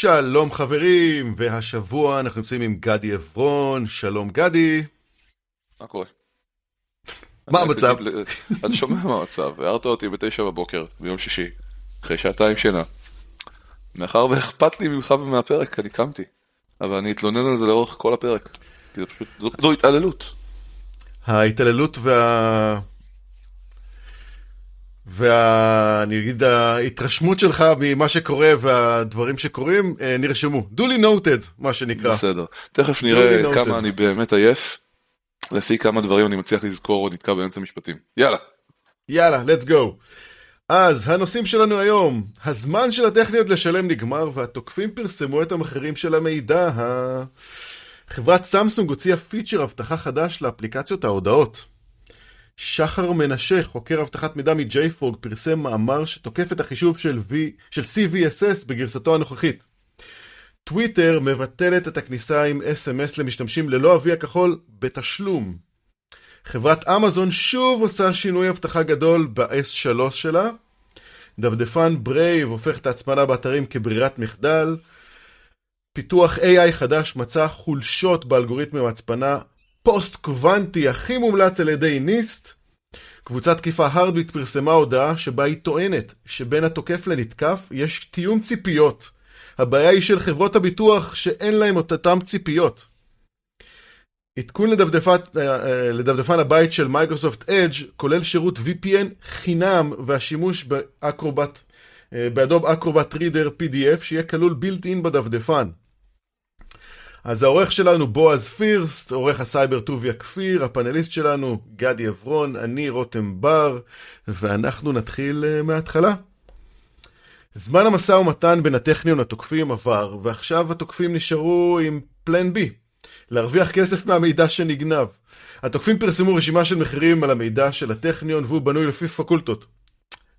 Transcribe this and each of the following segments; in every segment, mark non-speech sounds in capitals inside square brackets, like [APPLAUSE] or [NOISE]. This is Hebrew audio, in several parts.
שלום חברים, והשבוע אנחנו נמצאים עם גדי עברון, שלום גדי. מה קורה? מה המצב? אתה שומע מה המצב, הערת אותי בתשע בבוקר ביום שישי, אחרי שעתיים שינה. מאחר ואכפת לי ממך ומהפרק, אני קמתי. אבל אני אתלונן על זה לאורך כל הפרק. כי זה פשוט, זו, זו התעללות. ההתעללות וה... וה... אני אגיד, ההתרשמות שלך ממה שקורה והדברים שקורים אה, נרשמו. דולי נוטד, מה שנקרא. בסדר. תכף נראה כמה אני באמת עייף, לפי כמה דברים אני מצליח לזכור או נתקע באמצע משפטים. יאללה. יאללה, let's go. אז הנושאים שלנו היום, הזמן של הטכניות לשלם נגמר והתוקפים פרסמו את המחירים של המידע. חברת סמסונג הוציאה פיצ'ר אבטחה חדש לאפליקציות ההודעות. שחר מנשה, חוקר אבטחת מידע מ-JFrog, פרסם מאמר שתוקף את החישוב של, v... של CVSS בגרסתו הנוכחית. טוויטר מבטלת את הכניסה עם SMS למשתמשים ללא ה-V הכחול בתשלום. חברת אמזון שוב עושה שינוי אבטחה גדול ב-S3 שלה. דפדפן Brave הופך את ההצפנה באתרים כברירת מחדל. פיתוח AI חדש מצא חולשות באלגוריתמי ההצפנה פוסט קוונטי הכי מומלץ על ידי NIST. קבוצת תקיפה HardBit פרסמה הודעה שבה היא טוענת שבין התוקף לנתקף יש תיאום ציפיות. הבעיה היא של חברות הביטוח שאין את אותם ציפיות. עדכון לדפדפן הבית של מייקרוסופט Edge כולל שירות VPN חינם והשימוש ב Acrobat, ב Adobe Acrobat Reader PDF שיהיה כלול built-in בדפדפן. אז העורך שלנו בועז פירסט, עורך הסייבר טוביה כפיר, הפאנליסט שלנו גדי עברון, אני רותם בר, ואנחנו נתחיל uh, מההתחלה. זמן המשא ומתן בין הטכניון לתוקפים עבר, ועכשיו התוקפים נשארו עם plan B, להרוויח כסף מהמידע שנגנב. התוקפים פרסמו רשימה של מחירים על המידע של הטכניון והוא בנוי לפי פקולטות.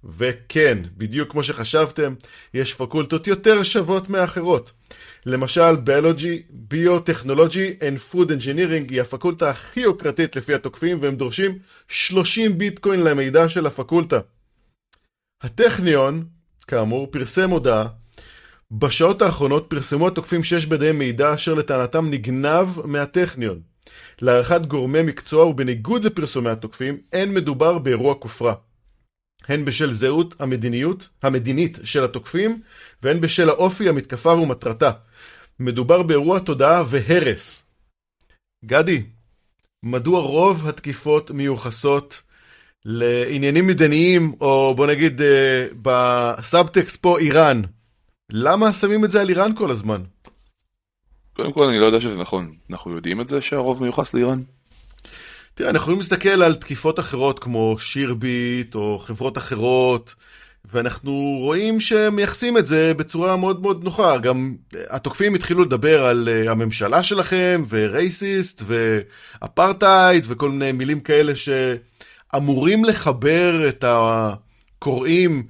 וכן, בדיוק כמו שחשבתם, יש פקולטות יותר שוות מאחרות. למשל, ביולוגי, ביוטכנולוגי and food engineering היא הפקולטה הכי יוקרתית לפי התוקפים והם דורשים 30 ביטקוין למידע של הפקולטה. הטכניון, כאמור, פרסם הודעה בשעות האחרונות פרסמו התוקפים שיש בידיהם מידע אשר לטענתם נגנב מהטכניון. להערכת גורמי מקצוע ובניגוד לפרסומי התוקפים, אין מדובר באירוע כופרה. הן בשל זהות המדיניות המדינית של התוקפים, והן בשל האופי המתקפה ומטרתה. מדובר באירוע תודעה והרס. גדי, מדוע רוב התקיפות מיוחסות לעניינים מדיניים, או בוא נגיד אה, בסאבטקסט פה איראן? למה שמים את זה על איראן כל הזמן? קודם כל אני לא יודע שזה נכון. אנחנו יודעים את זה שהרוב מיוחס לאיראן? תראה, אנחנו יכולים להסתכל על תקיפות אחרות כמו שירביט או חברות אחרות, ואנחנו רואים שהם מייחסים את זה בצורה מאוד מאוד נוחה. גם התוקפים התחילו לדבר על uh, הממשלה שלכם, ורייסיסט, ואפרטהייד, וכל מיני מילים כאלה שאמורים לחבר את הקוראים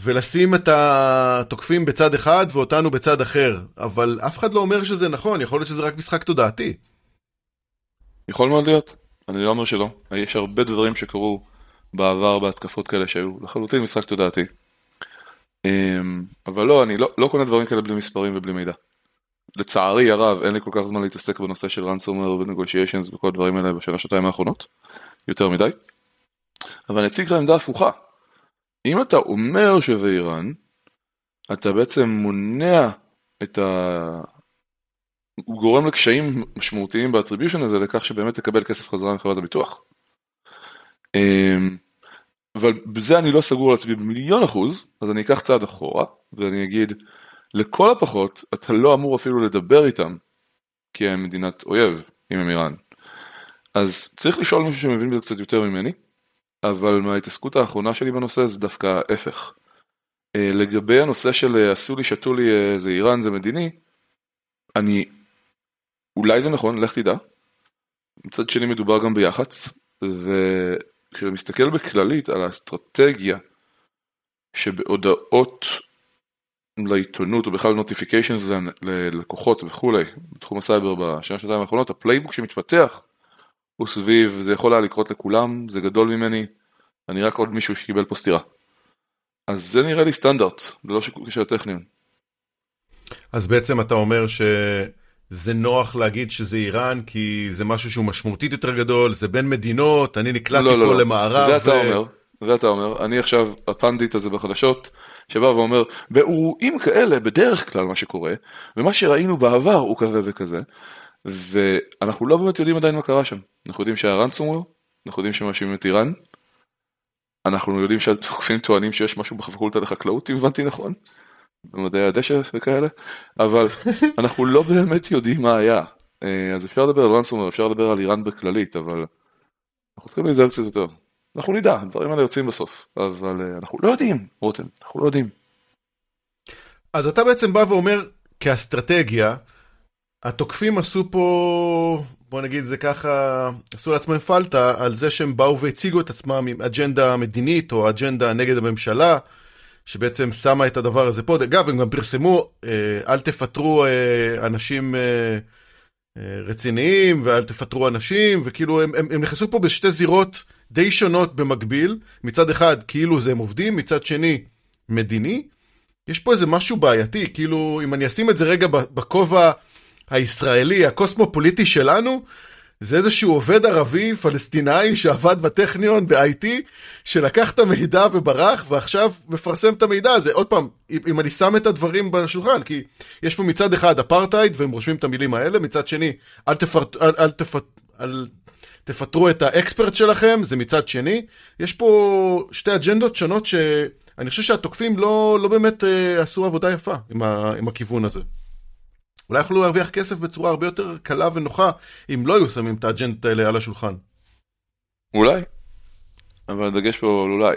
ולשים את התוקפים בצד אחד ואותנו בצד אחר. אבל אף אחד לא אומר שזה נכון, יכול להיות שזה רק משחק תודעתי. יכול מאוד להיות. אני לא אומר שלא, יש הרבה דברים שקרו בעבר בהתקפות כאלה שהיו לחלוטין משחק תודעתי. אמ, אבל לא, אני לא, לא קונה דברים כאלה בלי מספרים ובלי מידע. לצערי הרב, אין לי כל כך זמן להתעסק בנושא של ransomware ו-negotiations וכל הדברים האלה בשנה שנתיים האחרונות, יותר מדי. אבל אני אציג לך עמדה הפוכה. אם אתה אומר שזה איראן, אתה בעצם מונע את ה... הוא גורם לקשיים משמעותיים באטריביושן הזה לכך שבאמת תקבל כסף חזרה מחברת הביטוח. אמ, אבל בזה אני לא סגור על עצמי במיליון אחוז, אז אני אקח צעד אחורה ואני אגיד, לכל הפחות אתה לא אמור אפילו לדבר איתם, כי הם מדינת אויב, אם הם איראן. אז צריך לשאול מישהו שמבין בזה קצת יותר ממני, אבל מההתעסקות האחרונה שלי בנושא זה דווקא ההפך. אה, לגבי הנושא של אה, עשו לי שתו לי אה, זה איראן זה מדיני, אני אולי זה נכון, לך תדע. מצד שני מדובר גם ביח"צ, וכשאתה מסתכל בכללית על האסטרטגיה שבהודעות לעיתונות או בכלל notifications ללקוחות וכולי בתחום הסייבר בשנה שנתיים האחרונות, ה playbook שמתפתח הוא סביב, זה יכול היה לקרות לכולם, זה גדול ממני, אני רק עוד מישהו שקיבל פה סטירה. אז זה נראה לי סטנדרט, ללא קשר לטכניון. אז בעצם אתה אומר שזה נוח להגיד שזה איראן, כי זה משהו שהוא משמעותית יותר גדול, זה בין מדינות, אני נקלטתי לא, לא, פה לא. למערב. זה אתה ו- אומר, זה אתה אומר. אני עכשיו הפנדיט הזה בחדשות, שבא ואומר, באירועים כאלה בדרך כלל מה שקורה, ומה שראינו בעבר הוא כזה וכזה, ואנחנו לא באמת יודעים עדיין מה קרה שם. אנחנו יודעים שהיה ransomware, אנחנו יודעים שמאשימים את איראן, אנחנו יודעים שהתוקפים טוענים שיש משהו בפקולטה לחקלאות, אם הבנתי נכון, במדעי הדשא וכאלה, אבל אנחנו לא באמת יודעים מה היה. אה, אז אפשר לדבר על ransomware, אפשר לדבר על איראן בכללית, אבל אנחנו צריכים להיזהר קצת יותר. אנחנו נדע, הדברים האלה יוצאים בסוף, אבל אה, אנחנו לא יודעים, רותם, אנחנו לא יודעים. אז אתה בעצם בא ואומר, כאסטרטגיה, התוקפים עשו פה, בוא נגיד זה ככה, עשו לעצמם פלטה על זה שהם באו והציגו את עצמם עם אג'נדה מדינית או אג'נדה נגד הממשלה, שבעצם שמה את הדבר הזה פה. אגב, הם גם פרסמו, אה, אל תפטרו אה, אנשים אה, רציניים ואל תפטרו אנשים, וכאילו הם, הם, הם נכנסו פה בשתי זירות די שונות במקביל. מצד אחד, כאילו זה הם עובדים, מצד שני, מדיני. יש פה איזה משהו בעייתי, כאילו, אם אני אשים את זה רגע בכובע הישראלי, הקוסמופוליטי שלנו, זה איזשהו עובד ערבי פלסטינאי שעבד בטכניון ב-IT, שלקח את המידע וברח, ועכשיו מפרסם את המידע הזה. עוד פעם, אם אני שם את הדברים בשולחן, כי יש פה מצד אחד אפרטהייד, והם רושמים את המילים האלה, מצד שני, אל, תפרט, אל, אל, תפט, אל תפטרו את האקספרט שלכם, זה מצד שני. יש פה שתי אג'נדות שונות שאני חושב שהתוקפים לא, לא באמת אה, עשו עבודה יפה עם, ה, עם הכיוון הזה. אולי יכלו להרוויח כסף בצורה הרבה יותר קלה ונוחה, אם לא היו שמים את האג'נדות האלה על השולחן. אולי, אבל הדגש פה על אולי.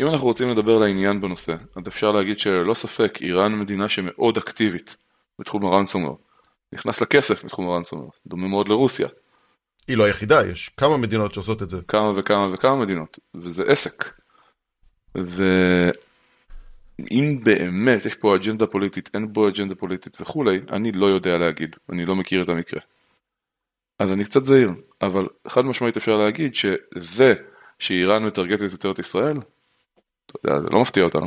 אם אנחנו רוצים לדבר לעניין בנושא, אז אפשר להגיד שללא ספק איראן מדינה שמאוד אקטיבית בתחום הרנסומר. נכנס לה כסף בתחום הרנסומר, דומה מאוד לרוסיה. היא לא היחידה, יש כמה מדינות שעושות את זה. כמה וכמה וכמה מדינות, וזה עסק. ואם באמת יש פה אג'נדה פוליטית, אין בו אג'נדה פוליטית וכולי, אני לא יודע להגיד, אני לא מכיר את המקרה. אז אני קצת זהיר, אבל חד משמעית אפשר להגיד שזה שאיראן מטרגטת יותר את ישראל, אתה יודע, זה לא מפתיע אותנו.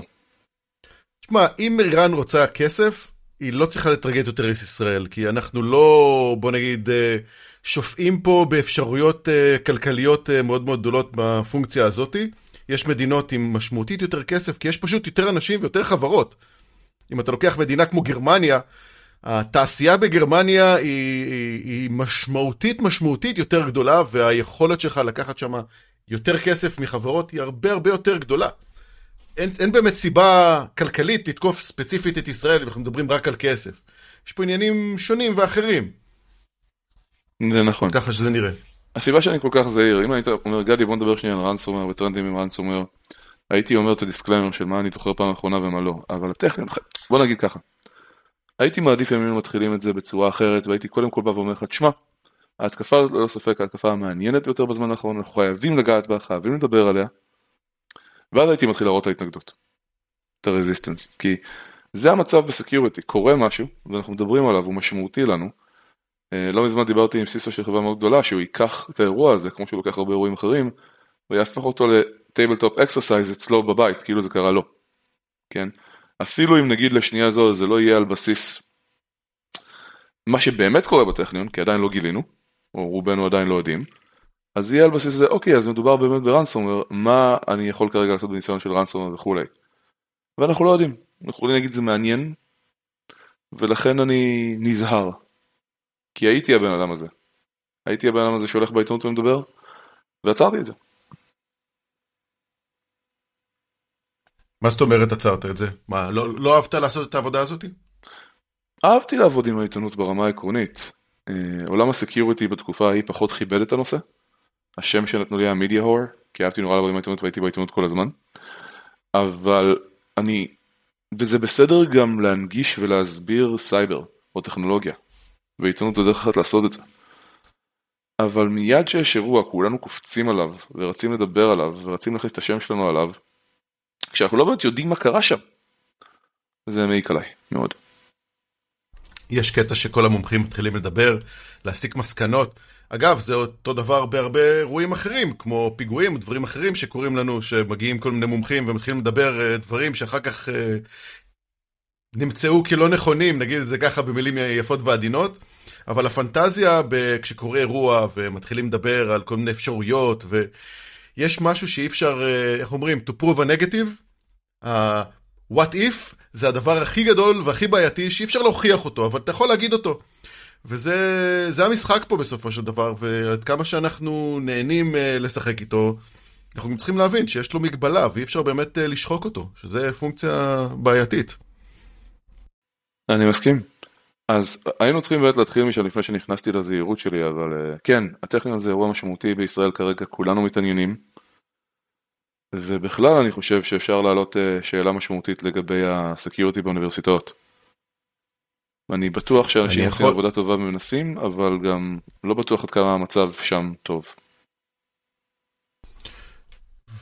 תשמע, אם איראן רוצה כסף, היא לא צריכה לטרגט יותר את ישראל, כי אנחנו לא, בוא נגיד, אה, שופעים פה באפשרויות אה, כלכליות אה, מאוד מאוד גדולות בפונקציה הזאתי. יש מדינות עם משמעותית יותר כסף, כי יש פשוט יותר אנשים ויותר חברות. אם אתה לוקח מדינה כמו גרמניה, התעשייה בגרמניה היא, היא, היא משמעותית משמעותית יותר גדולה, והיכולת שלך לקחת שם יותר כסף מחברות היא הרבה הרבה יותר גדולה. אין, אין באמת סיבה כלכלית לתקוף ספציפית את ישראל, אם אנחנו מדברים רק על כסף. יש פה עניינים שונים ואחרים, זה נכון. ככה שזה נראה. הסיבה שאני כל כך זהיר, אם היית אומר גדי בוא נדבר שנייה על רנסומר וטרנדים עם רנסומר, הייתי אומר את הדיסקלמר של מה אני זוכר פעם אחרונה ומה לא, אבל הטכניים, בוא נגיד ככה, הייתי מעדיף אם היינו מתחילים את זה בצורה אחרת והייתי קודם כל בא ואומר לך, תשמע, ההתקפה ללא ספק ההתקפה המעניינת ביותר בזמן האחרון, אנחנו חייבים לגעת בה, חייבים לדבר עליה, ואז הייתי מתחיל להראות את ההתנגדות, את ה resistance, כי זה המצב ב security, קורה משהו ואנחנו מדברים עליו, הוא משמעותי לנו, לא מזמן דיברתי עם CISO של חברה מאוד גדולה שהוא ייקח את האירוע הזה כמו שהוא לוקח הרבה אירועים אחרים ויהפך אותו ל tabletop exercise אצלו בבית כאילו זה קרה לו. כן? אפילו אם נגיד לשנייה זו זה לא יהיה על בסיס מה שבאמת קורה בטכניון כי עדיין לא גילינו או רובנו עדיין לא יודעים אז יהיה על בסיס זה אוקיי אז מדובר באמת ב ransomware מה אני יכול כרגע לעשות בניסיון של ransomware וכולי. ואנחנו לא יודעים אנחנו יכולים להגיד זה מעניין ולכן אני נזהר. כי הייתי הבן אדם הזה. הייתי הבן אדם הזה שהולך בעיתונות ומדבר, ועצרתי את זה. מה זאת אומרת עצרת את זה? מה, לא, לא אהבת לעשות את העבודה הזאת? אהבתי לעבוד עם העיתונות ברמה העקרונית. אה, עולם הסקיוריטי בתקופה ההיא פחות כיבד את הנושא. השם שנתנו לי היה מידיה הור, כי אהבתי נורא לעבוד עם העיתונות והייתי בעיתונות כל הזמן. אבל אני, וזה בסדר גם להנגיש ולהסביר סייבר או טכנולוגיה. ועיתונות זה דרך אחת לעשות את זה. אבל מיד שיש אירוע כולנו קופצים עליו ורצים לדבר עליו ורצים להכניס את השם שלנו עליו כשאנחנו לא באמת יודעים מה קרה שם. זה מעיק עליי מאוד. יש קטע שכל המומחים מתחילים לדבר, להסיק מסקנות. אגב, זה אותו דבר בהרבה אירועים אחרים, כמו פיגועים ודברים אחרים שקורים לנו, שמגיעים כל מיני מומחים ומתחילים לדבר אה, דברים שאחר כך אה, נמצאו כלא נכונים, נגיד את זה ככה במילים יפות ועדינות, אבל הפנטזיה. כשקורה אירוע ומתחילים לדבר על כל מיני אפשרויות, ויש משהו שאי אפשר, אה, איך אומרים, to prove a negative, ה- what if זה הדבר הכי גדול והכי בעייתי שאי אפשר להוכיח אותו, אבל אתה יכול להגיד אותו. וזה זה המשחק פה בסופו של דבר, ועד כמה שאנחנו נהנים אה, לשחק איתו, אנחנו צריכים להבין שיש לו מגבלה ואי אפשר באמת אה, לשחוק אותו, שזה פונקציה בעייתית. אני מסכים. אז היינו צריכים באמת להתחיל משם לפני שנכנסתי לזהירות שלי, אבל אה, כן, הטכניון זה אירוע משמעותי בישראל כרגע, כולנו מתעניינים. ובכלל אני חושב שאפשר להעלות אה, שאלה משמעותית לגבי הסקיוריטי באוניברסיטאות. אני בטוח שאנשים עושים יכול- עבודה טובה ומנסים, אבל גם לא בטוח עד כמה המצב שם טוב.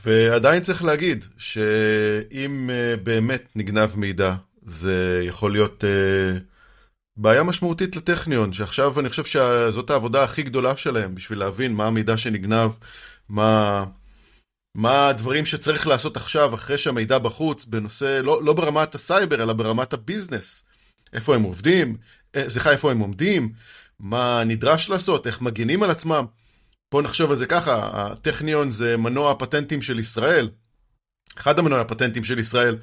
ועדיין צריך להגיד שאם אה, באמת נגנב מידע, זה יכול להיות אה, בעיה משמעותית לטכניון, שעכשיו אני חושב שזאת העבודה הכי גדולה שלהם, בשביל להבין מה המידע שנגנב, מה, מה הדברים שצריך לעשות עכשיו, אחרי שהמידע בחוץ, בנושא, לא, לא ברמת הסייבר, אלא ברמת ה business. איפה הם עובדים, אה, סליחה, איפה הם עומדים, מה נדרש לעשות, איך מגינים על עצמם. בואו נחשוב על זה ככה, הטכניון זה מנוע הפטנטים של ישראל, אחד המנועי הפטנטים של ישראל,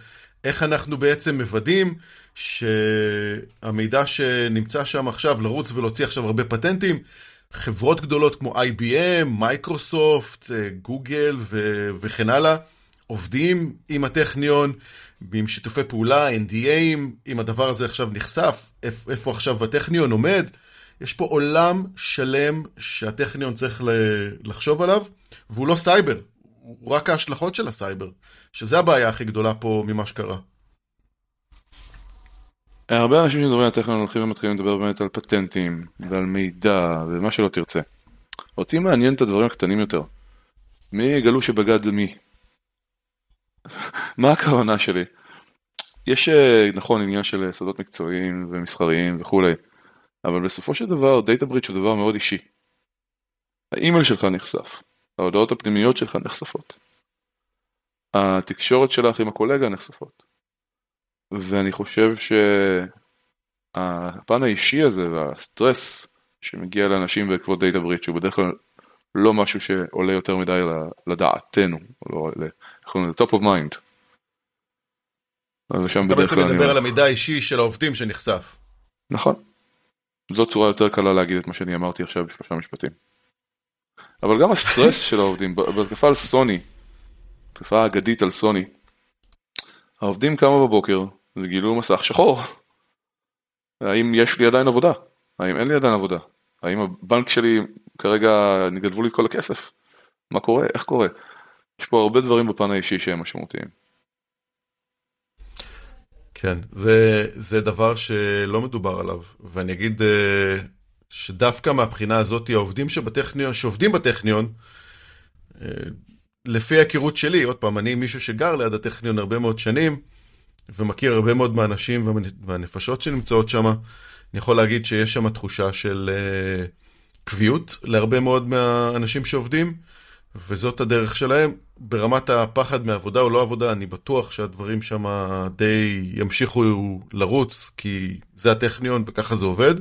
איך אנחנו בעצם מוודאים שהמידע שנמצא שם עכשיו, לרוץ ולהוציא עכשיו הרבה פטנטים, חברות גדולות כמו IBM, מייקרוסופט, גוגל ו- וכן הלאה, עובדים עם הטכניון, עם שיתופי פעולה, NDAים, אם הדבר הזה עכשיו נחשף, איפ- איפה עכשיו הטכניון עומד. יש פה עולם שלם שהטכניון צריך לחשוב עליו, והוא לא סייבר, הוא רק ההשלכות של הסייבר, שזה הבעיה הכי גדולה פה ממה שקרה. הרבה אנשים שמדברים על טכנולוגיה הולכים ומתחילים לדבר באמת על פטנטים ועל מידע ומה שלא תרצה. אותי מעניין את הדברים הקטנים יותר. מי יגלו שבגד למי? [LAUGHS] מה הכוונה שלי? יש אה, נכון עניין של סודות מקצועיים ומסחריים וכולי, אבל בסופו של דבר דאטה בריץ' הוא דבר מאוד אישי. האימייל שלך נחשף, ההודעות הפנימיות שלך נחשפות, התקשורת שלך עם הקולגה נחשפות. ואני חושב שהפן האישי הזה והסטרס שמגיע לאנשים בעקבות דאטה בריץ' הוא בדרך כלל לא משהו שעולה יותר מדי לדעתנו, או לא איך קוראים לזה? top of mind. אז שם אתה בדרך בעצם כלל אני... מדבר על המידע האישי של העובדים שנחשף. נכון. זו צורה יותר קלה להגיד את מה שאני אמרתי עכשיו בשלושה משפטים. אבל גם הסטרס של העובדים, בהתקפה על סוני, התקפה האגדית על סוני, העובדים קמו בבוקר וגילו מסך שחור. האם יש לי עדיין עבודה? האם אין לי עדיין עבודה? האם הבנק שלי כרגע נגנבו לי את כל הכסף? מה קורה? איך קורה? יש פה הרבה דברים בפן האישי שהם משמעותיים. כן, זה, זה דבר שלא מדובר עליו, ואני אגיד אה, שדווקא מהבחינה הזאת, העובדים שבטכניון, שעובדים בטכניון, אה, לפי ההיכרות שלי, עוד פעם, אני מישהו שגר ליד הטכניון הרבה מאוד שנים, ומכיר הרבה מאוד מהאנשים והנפשות שנמצאות שם, אני יכול להגיד שיש שם תחושה של אה, קביעות להרבה מאוד מהאנשים שעובדים, וזאת הדרך שלהם. ברמת הפחד מעבודה או לא עבודה, אני בטוח שהדברים שם די ימשיכו לרוץ, כי זה הטכניון וככה זה עובד.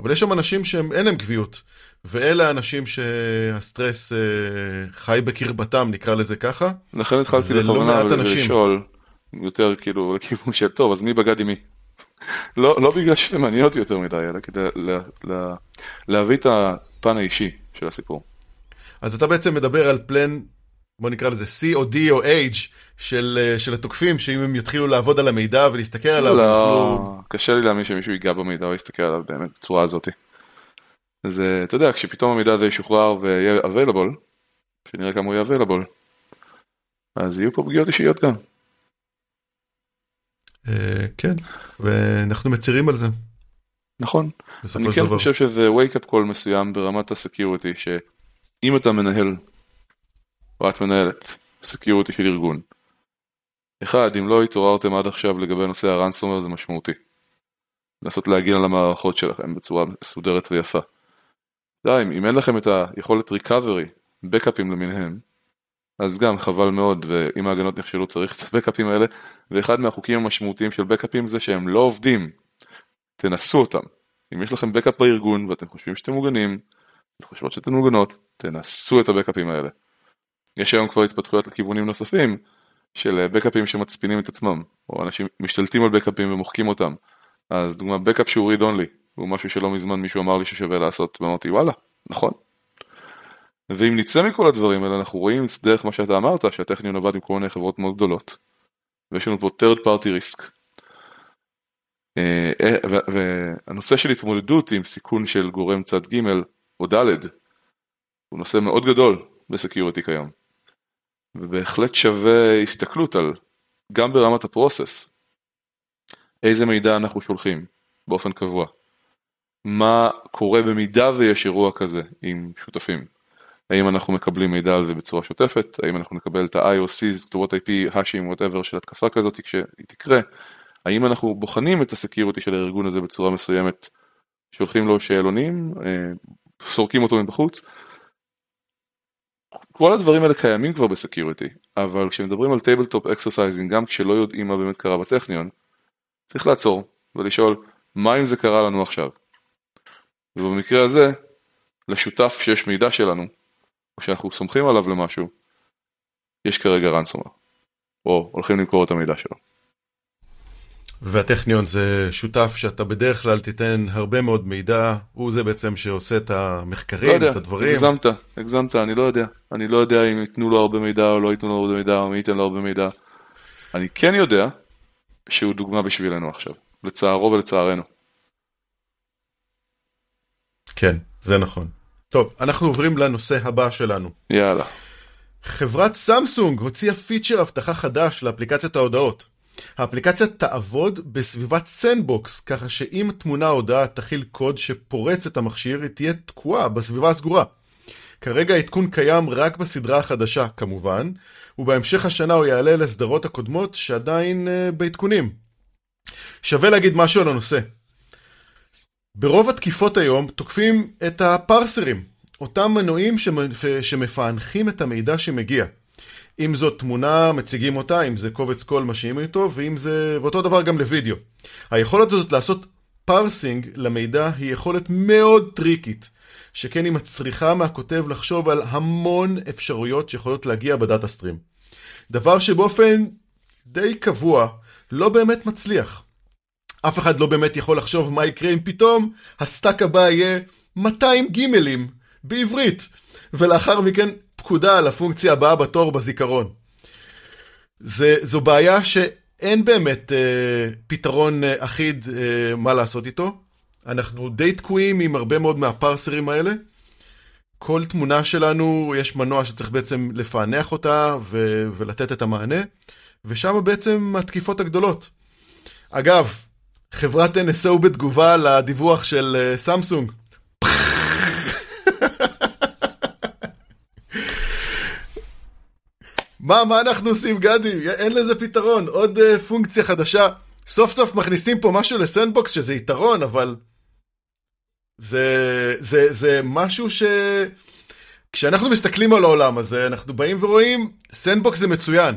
אבל יש שם אנשים שאין להם קביעות, ואלה האנשים שהסטרס אה, חי בקרבתם, נקרא לזה ככה. לכן התחלתי זה לא. לשאול יותר כאילו לכיוון של טוב אז מי בגד עם מי? [LAUGHS] לא, לא בגלל שזה מעניין אותי יותר מדי אלא כדי לה, לה, להביא את הפן האישי של הסיפור. אז אתה בעצם מדבר על פלן, בוא נקרא לזה C או D או H של, אה, של התוקפים, שאם הם יתחילו לעבוד על המידע ולהסתכל עליו, לא, יוכלו... קשה לי להאמין שמישהו ייגע במידע או יסתכל עליו באמת בצורה הזאת. אז אה, אתה יודע כשפתאום המידע הזה ישוחרר ויהיה available, שנראה כמה הוא יהיה available, אז יהיו פה פגיעות אישיות גם. אה, כן, ואנחנו מצרים על זה, נכון. אני כן דבר. חושב שזה wake up call מסוים ברמת ה security, שאם אתה מנהל, או את מנהלת, security של ארגון, אחד, אם לא התעוררתם עד עכשיו לגבי נושא ה ransomware זה משמעותי. לנסות להגן על המערכות שלכם בצורה מסודרת ויפה. שתיים, אם אין לכם את היכולת recovery, בקאפים למיניהם, אז גם חבל מאוד, ואם ההגנות נכשלו צריך את הבקאפים האלה, ואחד מהחוקים המשמעותיים של בקאפים זה שהם לא עובדים. תנסו אותם. אם יש לכם בקאפ בארגון ואתם חושבים שאתם מוגנים, אתם חושבות שאתם מוגנות, תנסו את הבקאפים האלה. יש היום כבר התפתחויות לכיוונים נוספים של בקאפים שמצפינים את עצמם, או אנשים משתלטים על בקאפים ומוחקים אותם. אז דוגמה בקאפ שהוא read only, הוא משהו שלא מזמן מישהו אמר לי ששווה לעשות, ואמרתי וואלה, נכון. ואם נצא מכל הדברים האלה אנחנו רואים דרך מה שאתה אמרת שהטכניון עבד עם כל מיני חברות מאוד גדולות ויש לנו פה third party risk. אה, אה, והנושא של התמודדות עם סיכון של גורם צד ג' או ד' הוא נושא מאוד גדול בסקיוריטי כיום. ובהחלט שווה הסתכלות על גם ברמת ה process איזה מידע אנחנו שולחים באופן קבוע. מה קורה במידה ויש אירוע כזה עם שותפים. האם אנחנו מקבלים מידע על זה בצורה שוטפת, האם אנחנו נקבל את ה-IOCs, כתובות IP, hash ים, whatever של התקפה כזאת כשהיא תקרה, האם אנחנו בוחנים את ה security של הארגון הזה בצורה מסוימת, שולחים לו שאלונים, אה, סורקים אותו מבחוץ. כל הדברים האלה קיימים כבר ב security, אבל כשמדברים על tabletop exercising, גם כשלא יודעים מה באמת קרה בטכניון, צריך לעצור ולשאול, מה אם זה קרה לנו עכשיו? ובמקרה הזה, לשותף שיש מידע שלנו, או שאנחנו סומכים עליו למשהו, יש כרגע ransomware, או הולכים למכור את המידע שלו. והטכניון זה שותף שאתה בדרך כלל תיתן הרבה מאוד מידע, הוא זה בעצם שעושה את המחקרים, לא יודע, את הדברים. הגזמת, הגזמת, אני לא יודע. אני לא יודע אם ייתנו לו הרבה מידע או לא ייתנו לו הרבה מידע, או מי ייתן לו הרבה מידע. אני כן יודע שהוא דוגמה בשבילנו עכשיו, לצערו ולצערנו. כן, זה נכון. טוב, אנחנו עוברים לנושא הבא שלנו. יאללה. חברת סמסונג הוציאה פיצ'ר אבטחה חדש לאפליקציית ההודעות. האפליקציה תעבוד בסביבת sandbox, ככה שאם תמונה הודעה תכיל קוד שפורץ את המכשיר, היא תהיה תקועה בסביבה הסגורה. כרגע העדכון קיים רק בסדרה החדשה, כמובן, ובהמשך השנה הוא יעלה לסדרות הקודמות שעדיין uh, בעדכונים. שווה להגיד משהו על הנושא. ברוב התקיפות היום תוקפים את ה-parsers, אותם מנועים שמפענחים את המידע שמגיע. אם זאת תמונה, מציגים אותה, אם זה קובץ קול, משאירים אותו, ואם זה... ואותו דבר גם לוידאו. היכולת הזאת לעשות parsing למידע היא יכולת מאוד טריקית, שכן היא מצריכה מהכותב לחשוב על המון אפשרויות שיכולות להגיע ב-data stream. דבר שבאופן די קבוע לא באמת מצליח. אף אחד לא באמת יכול לחשוב מה יקרה אם פתאום ה-stack הבא יהיה 200 גימלים בעברית, ולאחר מכן פקודה על הפונקציה הבאה בתור בזיכרון. זה, זו בעיה שאין באמת אה, פתרון אה, אחיד אה, מה לעשות איתו. אנחנו די תקועים עם הרבה מאוד מהפרסרים האלה. כל תמונה שלנו, יש מנוע שצריך בעצם לפענח אותה ו- ולתת את המענה, ושם בעצם התקיפות הגדולות. אגב, חברת NSO בתגובה לדיווח של סמסונג. מה, מה אנחנו עושים, גדי? אין לזה פתרון. עוד uh, פונקציה חדשה. סוף סוף מכניסים פה משהו ל-sandbox שזה יתרון, אבל... זה, זה, זה משהו ש... כשאנחנו מסתכלים על העולם הזה, אנחנו באים ורואים, sandbox זה מצוין.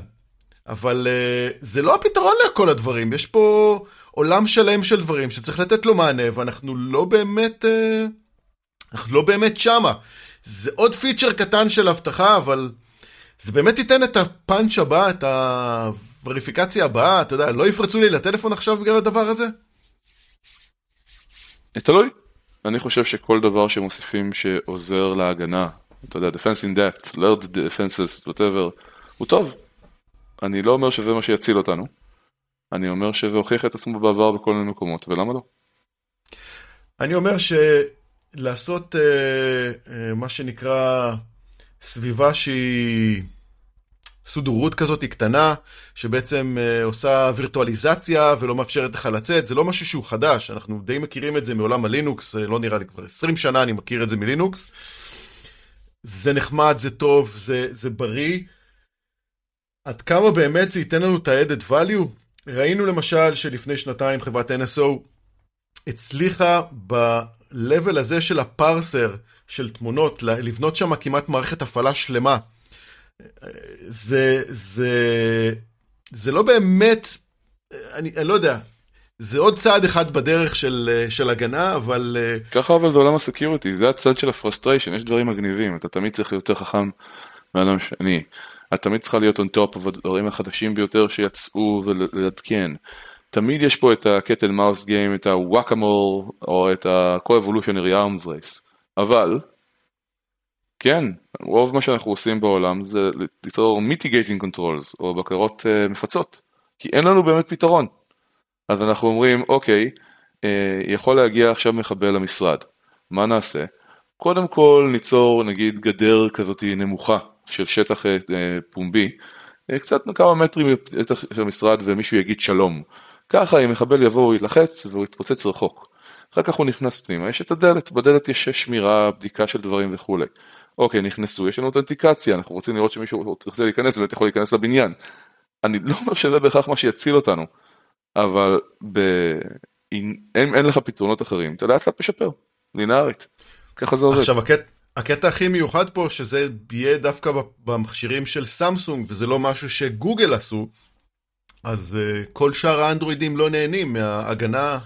אבל uh, זה לא הפתרון לכל הדברים. יש פה עולם שלם של דברים שצריך לתת לו מענה, ואנחנו לא באמת... Uh, אנחנו לא באמת שמה. זה עוד feature קטן של אבטחה, אבל... זה באמת ייתן את ה-punch הבא, את הווריפיקציה הבאה, אתה יודע, לא יפרצו לי לטלפון עכשיו בגלל הדבר הזה? תלוי. אני חושב שכל דבר שמוסיפים שעוזר להגנה, אתה יודע, defense in depth, learned defenses, whatever, הוא טוב. אני לא אומר שזה מה שיציל אותנו. אני אומר שזה הוכיח את עצמו בעבר בכל מיני מקומות, ולמה לא? אני אומר שלעשות uh, uh, מה שנקרא סביבה שהיא סודרות כזאת קטנה, שבעצם uh, עושה וירטואליזציה ולא מאפשרת לך לצאת, זה לא משהו שהוא חדש, אנחנו די מכירים את זה מעולם הלינוקס, לא נראה לי כבר 20 שנה אני מכיר את זה מלינוקס. זה נחמד, זה טוב, זה, זה בריא. עד כמה באמת זה ייתן לנו את ה-added value? ראינו למשל שלפני שנתיים חברת NSO הצליחה ב-level הזה של הפרסר של תמונות, לבנות שם כמעט מערכת הפעלה שלמה. זה, זה, זה לא באמת, אני, אני לא יודע, זה עוד צעד אחד בדרך של, של הגנה, אבל... ככה אבל זה עולם ה-security, זה הצד של ה-frustration, יש דברים מגניבים, אתה תמיד צריך להיות יותר חכם מאדם שני. את תמיד צריכה להיות on top הדברים החדשים ביותר שיצאו ולעדכן. תמיד יש פה את ה-cat and mouse game, את ה-whack-a-mole, או את ה-co-evolutionary arms race. אבל, כן, רוב מה שאנחנו עושים בעולם זה ליצור mitigating controls, או בקרות uh, מפצות. כי אין לנו באמת פתרון. אז אנחנו אומרים, אוקיי, אה, יכול להגיע עכשיו מחבל למשרד, מה נעשה? קודם כל ניצור נגיד גדר כזאת נמוכה של שטח אה, פומבי, אה, קצת כמה מטרים משטח של המשרד ומישהו יגיד שלום. ככה אם מחבל יבוא הוא יתלחץ והוא יתפוצץ רחוק. אחר כך הוא נכנס פנימה, יש את הדלת, בדלת יש שמירה, בדיקה של דברים וכולי. אוקיי, נכנסו, יש לנו אותנטיקציה, אנחנו רוצים לראות שמישהו רוצה להיכנס באמת יכול להיכנס לבניין. אני לא אומר שזה בהכרח מה שיציל אותנו, אבל ב... אם אין, אין לך פתרונות אחרים, אתה לאט לאט משפר, לינארית. ככה זה עובד. עכשיו הקטע, הקטע הכי מיוחד פה שזה יהיה דווקא במכשירים של סמסונג וזה לא משהו שגוגל עשו, אז uh, כל שאר האנדרואידים לא נהנים מההגנה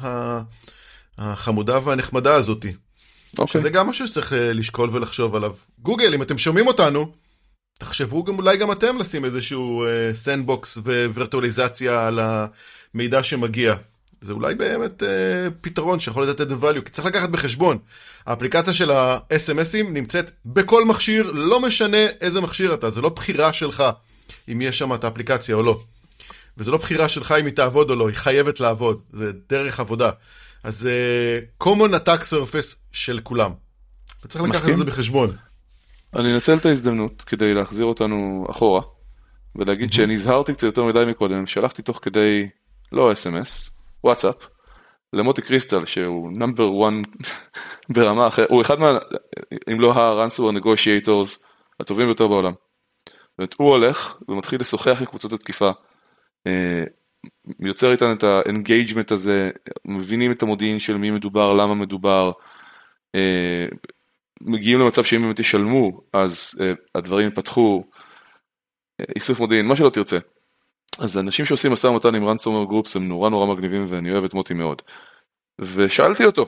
החמודה והנחמדה הזאתי. Okay. אוקיי. שזה גם משהו שצריך אה, לשקול ולחשוב עליו. גוגל, אם אתם שומעים אותנו, תחשבו גם אולי גם אתם לשים איזשהו sandbox uh, ווירטואליזציה על המידע שמגיע. זה אולי באמת uh, פתרון שיכול לתת את value, כי צריך לקחת בחשבון. האפליקציה של ה-SMSים נמצאת בכל מכשיר, לא משנה איזה מכשיר אתה, זה לא בחירה שלך אם יש שם את האפליקציה או לא. וזה לא בחירה שלך אם היא תעבוד או לא, היא חייבת לעבוד, זה דרך עבודה. אז uh, common attack surface של כולם. וצריך לקחת את זה בחשבון. אני אנצל את ההזדמנות כדי להחזיר אותנו אחורה, ולהגיד שנזהרתי קצת יותר מדי מקודם, שלחתי תוך כדי, לא SMS, WhatsApp, למוטי קריסטל שהוא number 1 [LAUGHS] ברמה אחרת, הוא אחד מה, אם לא ה-Ransomware Negotiators הטובים ביותר בעולם. זאת הוא הולך ומתחיל לשוחח עם קבוצות התקיפה, אה, יוצר איתן את ה-engagement הזה, מבינים את המודיעין של מי מדובר, למה מדובר, אה, מגיעים למצב שאם באמת ישלמו אז אה, הדברים יפתחו, איסוף מודיעין, מה שלא תרצה. אז אנשים שעושים משא ומתן עם ransomware groups הם נורא נורא מגניבים ואני אוהב את מוטי מאוד. ושאלתי אותו,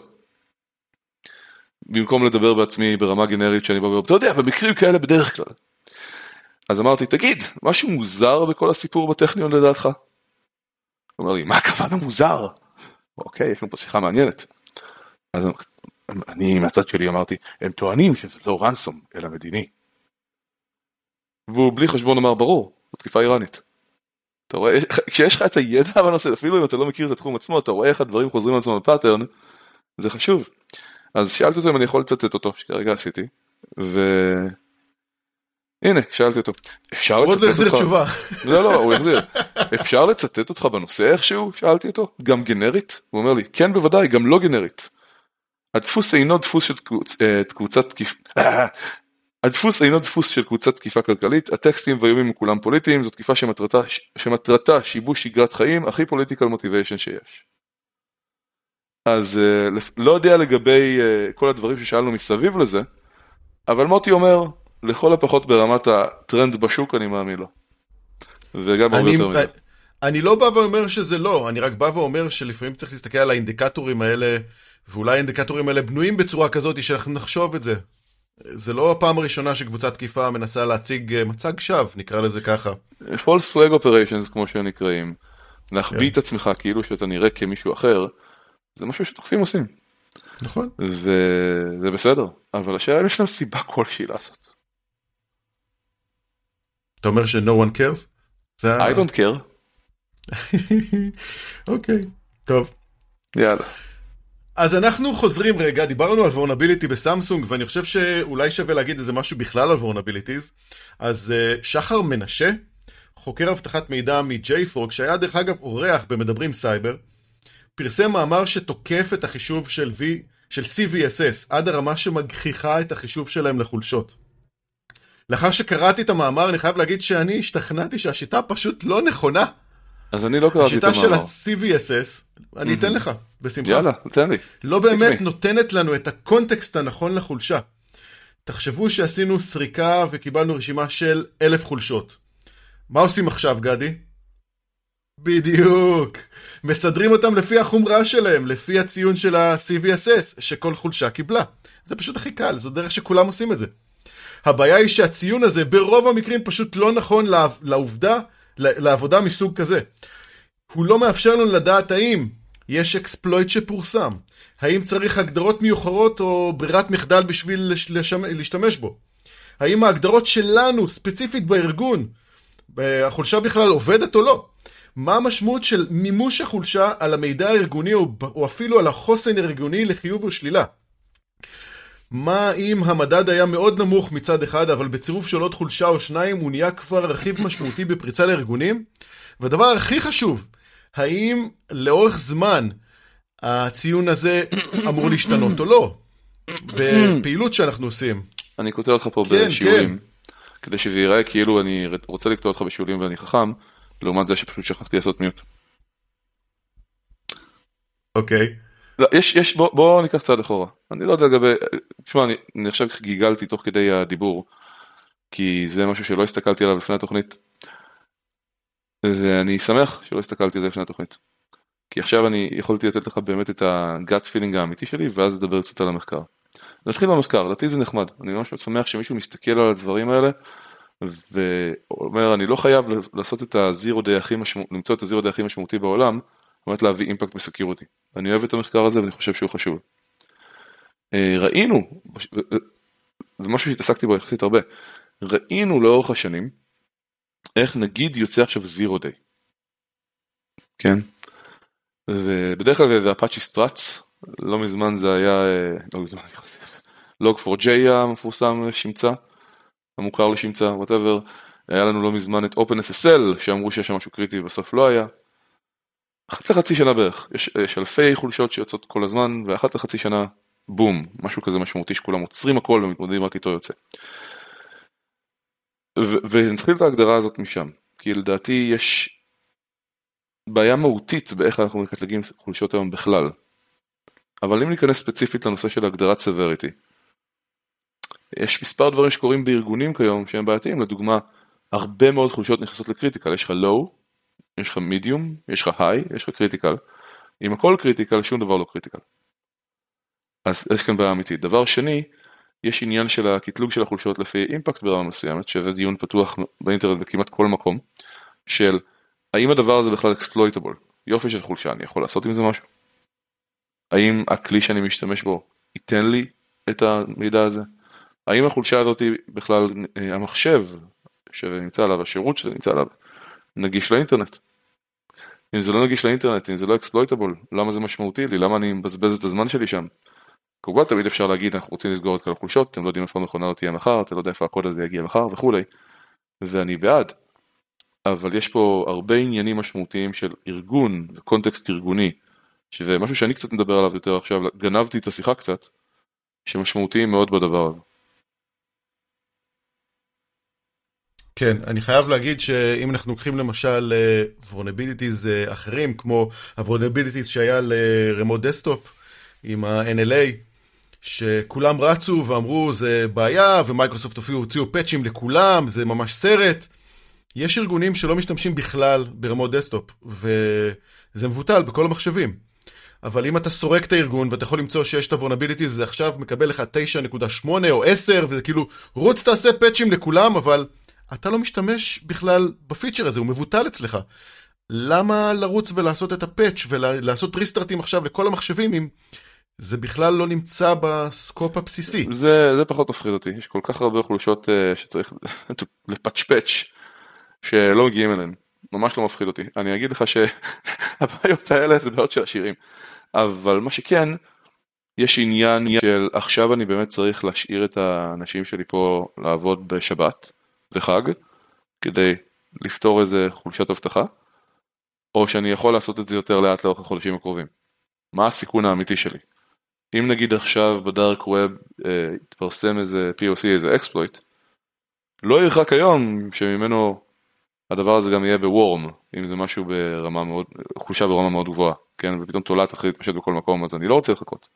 במקום לדבר בעצמי ברמה גנרית שאני בא ואומר, אתה יודע, במקרים כאלה בדרך כלל. אז אמרתי, תגיד, משהו מוזר בכל הסיפור בטכניון לדעתך? הוא אומר לי, מה הכוונה מוזר? אוקיי, יש לנו פה שיחה מעניינת. אז אני מהצד שלי אמרתי, הם טוענים שזה לא רנסום, אלא מדיני. והוא בלי חשבון אמר, ברור, זו תקיפה איראנית. אתה רואה, כשיש לך את הידע בנושא, אפילו אם אתה לא מכיר את התחום עצמו, אתה רואה איך הדברים חוזרים על עצמם בפאטרן, זה חשוב. אז שאלתי אותו אם אני יכול לצטט אותו, שכרגע עשיתי, ו... הנה, שאלתי אותו, אפשר לצטט אותך? הוא עוד לא החזיר תשובה. [LAUGHS] לא, לא, הוא החזיר. אפשר לצטט אותך בנושא איכשהו? שאלתי אותו. גם גנרית? הוא אומר לי, כן בוודאי, גם לא גנרית. הדפוס אינו דפוס של אה, קבוצת תקיפה, [LAUGHS] הדפוס אינו דפוס של קבוצת תקיפה כלכלית, הטקסטים והאיומים הם כולם פוליטיים, זו תקיפה שמטרתה, שמטרתה שיבוש שגרת חיים, הכי פוליטיקל מוטיביישן שיש. אז אה, לא יודע לגבי אה, כל הדברים ששאלנו מסביב לזה, אבל מוטי אומר, לכל הפחות ברמת הטרנד בשוק אני מאמין לו. וגם הרבה יותר מזה. אני לא בא ואומר שזה לא, אני רק בא ואומר שלפעמים צריך להסתכל על האינדיקטורים האלה, ואולי האינדיקטורים האלה בנויים בצורה כזאת שאנחנו נחשוב את זה. זה לא הפעם הראשונה שקבוצת תקיפה מנסה להציג אה, מצג שווא, נקרא לזה ככה. false flag operations כמו שהם נקראים, להחביא כן. את עצמך כאילו שאתה נראה כמישהו אחר, זה משהו שתוקפים עושים. נכון. וזה בסדר, אבל השאלה אם יש להם סיבה כלשהי לעשות. אתה אומר ש-no one cares? I don't care. [LAUGHS] אוקיי, טוב. יאללה. אז אנחנו חוזרים רגע, דיברנו על vulnerability בסמסונג, ואני חושב שאולי שווה להגיד איזה משהו בכלל על vulnerabilities. אז uh, שחר מנשה, חוקר אבטחת מידע מ-JFrog, שהיה דרך אגב אורח במדברים סייבר, פרסם מאמר שתוקף את החישוב של, v, של CVSS עד הרמה שמגחיכה את החישוב שלהם לחולשות. לאחר שקראתי את המאמר, אני חייב להגיד שאני השתכנעתי שהשיטה פשוט לא נכונה. אז אני לא קראתי את המאמר. השיטה של ה-CVSS, אני אתן לך, בשמחה. יאללה, תן לי. לא באמת נותנת לנו את הקונטקסט הנכון לחולשה. תחשבו שעשינו סריקה וקיבלנו רשימה של אלף חולשות. מה עושים עכשיו, גדי? בדיוק. מסדרים אותם לפי החומרה שלהם, לפי הציון של ה-CVSS שכל חולשה קיבלה. זה פשוט הכי קל, זו דרך שכולם עושים את זה. הבעיה היא שהציון הזה ברוב המקרים פשוט לא נכון לעובדה, לעבודה מסוג כזה. הוא לא מאפשר לנו לדעת האם יש אקספלויט שפורסם, האם צריך הגדרות מיוחרות או ברירת מחדל בשביל. להשתמש בו. האם ההגדרות שלנו, ספציפית בארגון, החולשה בכלל עובדת או לא? מה המשמעות של מימוש החולשה על המידע הארגוני או, או אפילו על החוסן הארגוני לחיוב ושלילה? מה אם המדד היה מאוד נמוך מצד אחד, אבל בצירוף של עוד חולשה או שניים הוא נהיה כבר רכיב משמעותי בפריצה לארגונים? והדבר הכי חשוב, האם לאורך זמן הציון הזה אמור להשתנות או לא? בפעילות שאנחנו עושים. אני קוטע אותך פה כן, בשיעולים, כן. כדי שזה ייראה כאילו אני רוצה לקטוע אותך בשיעולים ואני חכם, לעומת זה שפשוט שכחתי לעשות מיוט. אוקיי. לא, יש, יש, בוא, בוא ניקח צעד אחורה. אני לא יודע לגבי, תשמע, אני, אני עכשיו גיגלתי תוך כדי הדיבור, כי זה משהו שלא הסתכלתי עליו לפני התוכנית, ואני שמח שלא הסתכלתי על זה לפני התוכנית. כי עכשיו אני יכולתי לתת לך באמת את ה-gut feeling האמיתי שלי, ואז לדבר קצת על המחקר. נתחיל במחקר, לדעתי זה נחמד, אני ממש שמח שמישהו מסתכל על הדברים האלה, ואומר אני לא חייב לעשות את ה-zero day הכי משמעותי, למצוא את ה-zero day הכי משמעותי בעולם, באמת להביא impact ב-security. אני אוהב את המחקר הזה ואני חושב שהוא חשוב. אה, ראינו, זה משהו שהתעסקתי בו יחסית הרבה, ראינו לאורך השנים איך נגיד יוצא עכשיו zero day. כן? ובדרך כלל זה Apache Struts, לא מזמן זה היה, אה, לא מזמן יחסית, לוג פור ג'יי המפורסם לשמצה, המוכר לשמצה, whatever, היה לנו לא מזמן את OpenSSL שאמרו שיש שם משהו קריטי ובסוף לא היה. אחת לחצי שנה בערך, יש, יש אלפי חולשות שיוצאות כל הזמן, ואחת לחצי שנה, בום, משהו כזה משמעותי שכולם עוצרים הכל ומתמודדים רק איתו יוצא. ונתחיל את ההגדרה הזאת משם, כי לדעתי יש בעיה מהותית באיך אנחנו מקטלגים חולשות היום בכלל. אבל אם ניכנס ספציפית לנושא של הגדרת severity, יש מספר דברים שקורים בארגונים כיום שהם בעייתיים, לדוגמה, הרבה מאוד חולשות נכנסות ל-critical, יש לך low, יש לך מידיום, יש לך high, יש לך critical. אם הכל critical, שום דבר לא critical. אז יש כאן בעיה אמיתית. דבר שני, יש עניין של הקטלוג של החולשות לפי impact ברמה מסוימת, שזה דיון פתוח באינטרנט בכמעט כל מקום, של האם הדבר הזה בכלל exploitable? יופי של חולשה, אני יכול לעשות עם זה משהו? האם הכלי שאני משתמש בו ייתן לי את המידע הזה? האם החולשה הזאת בכלל, אה, המחשב שנמצא עליו, השירות שזה נמצא עליו, נגיש לאינטרנט? אם זה לא נגיש לאינטרנט, אם זה לא אקספלויטבול, למה זה משמעותי לי? למה אני מבזבז את הזמן שלי שם? כמובן תמיד אפשר להגיד אנחנו רוצים לסגור את כל החולשות, אתם לא יודעים איפה המכונה לא תהיה מחר, אתם לא יודעים איפה הקוד הזה יגיע מחר וכולי, ואני בעד. אבל יש פה הרבה עניינים משמעותיים של ארגון וקונטקסט ארגוני, שזה משהו שאני קצת מדבר עליו יותר עכשיו, גנבתי את השיחה קצת, שמשמעותיים מאוד בדבר הזה. כן, אני חייב להגיד שאם אנחנו לוקחים למשל vulnerabilities אה, אחרים, כמו ה-vulnerabilities שהיה ל-remote desktop עם ה-NLA, שכולם רצו ואמרו זה בעיה, ומייקרוסופט אפילו הוציאו patch-ים לכולם, זה ממש סרט. יש ארגונים שלא משתמשים בכלל ב-remote desktop, וזה מבוטל בכל המחשבים. אבל אם אתה סורק את הארגון ואתה יכול למצוא שיש את ה-vulnerability, זה עכשיו מקבל לך 9.8 או 10, וזה כאילו, רוץ תעשה פאצ'ים לכולם, אבל אתה לא משתמש בכלל בפיצ'ר הזה, הוא מבוטל אצלך. למה לרוץ ולעשות את הפאצ' ולעשות ריסטארטים עכשיו לכל המחשבים אם זה בכלל לא נמצא בסקופ הבסיסי? זה, זה פחות מפחיד אותי, יש כל כך הרבה חולשות uh, שצריך [LAUGHS] לפצ'פץ' שלא מגיעים אליהן, ממש לא מפחיד אותי. אני אגיד לך שהבעיות האלה זה בעיות של עשירים, אבל מה שכן, יש עניין של עכשיו אני באמת צריך להשאיר את האנשים שלי פה לעבוד בשבת וחג, כדי לפתור איזה חולשת אבטחה, או שאני יכול לעשות את זה יותר לאט לאורך החודשים הקרובים. מה הסיכון האמיתי שלי? אם נגיד עכשיו בדארק ווב אה, יתפרסם איזה POC, איזה אקספלויט, לא ירחק היום שממנו הדבר הזה גם יהיה בוורם, אם זה משהו ברמה מאוד, חושה ברמה מאוד גבוהה, כן, ופתאום תולעת תתחיל להתפשט בכל מקום, אז אני לא רוצה לחכות.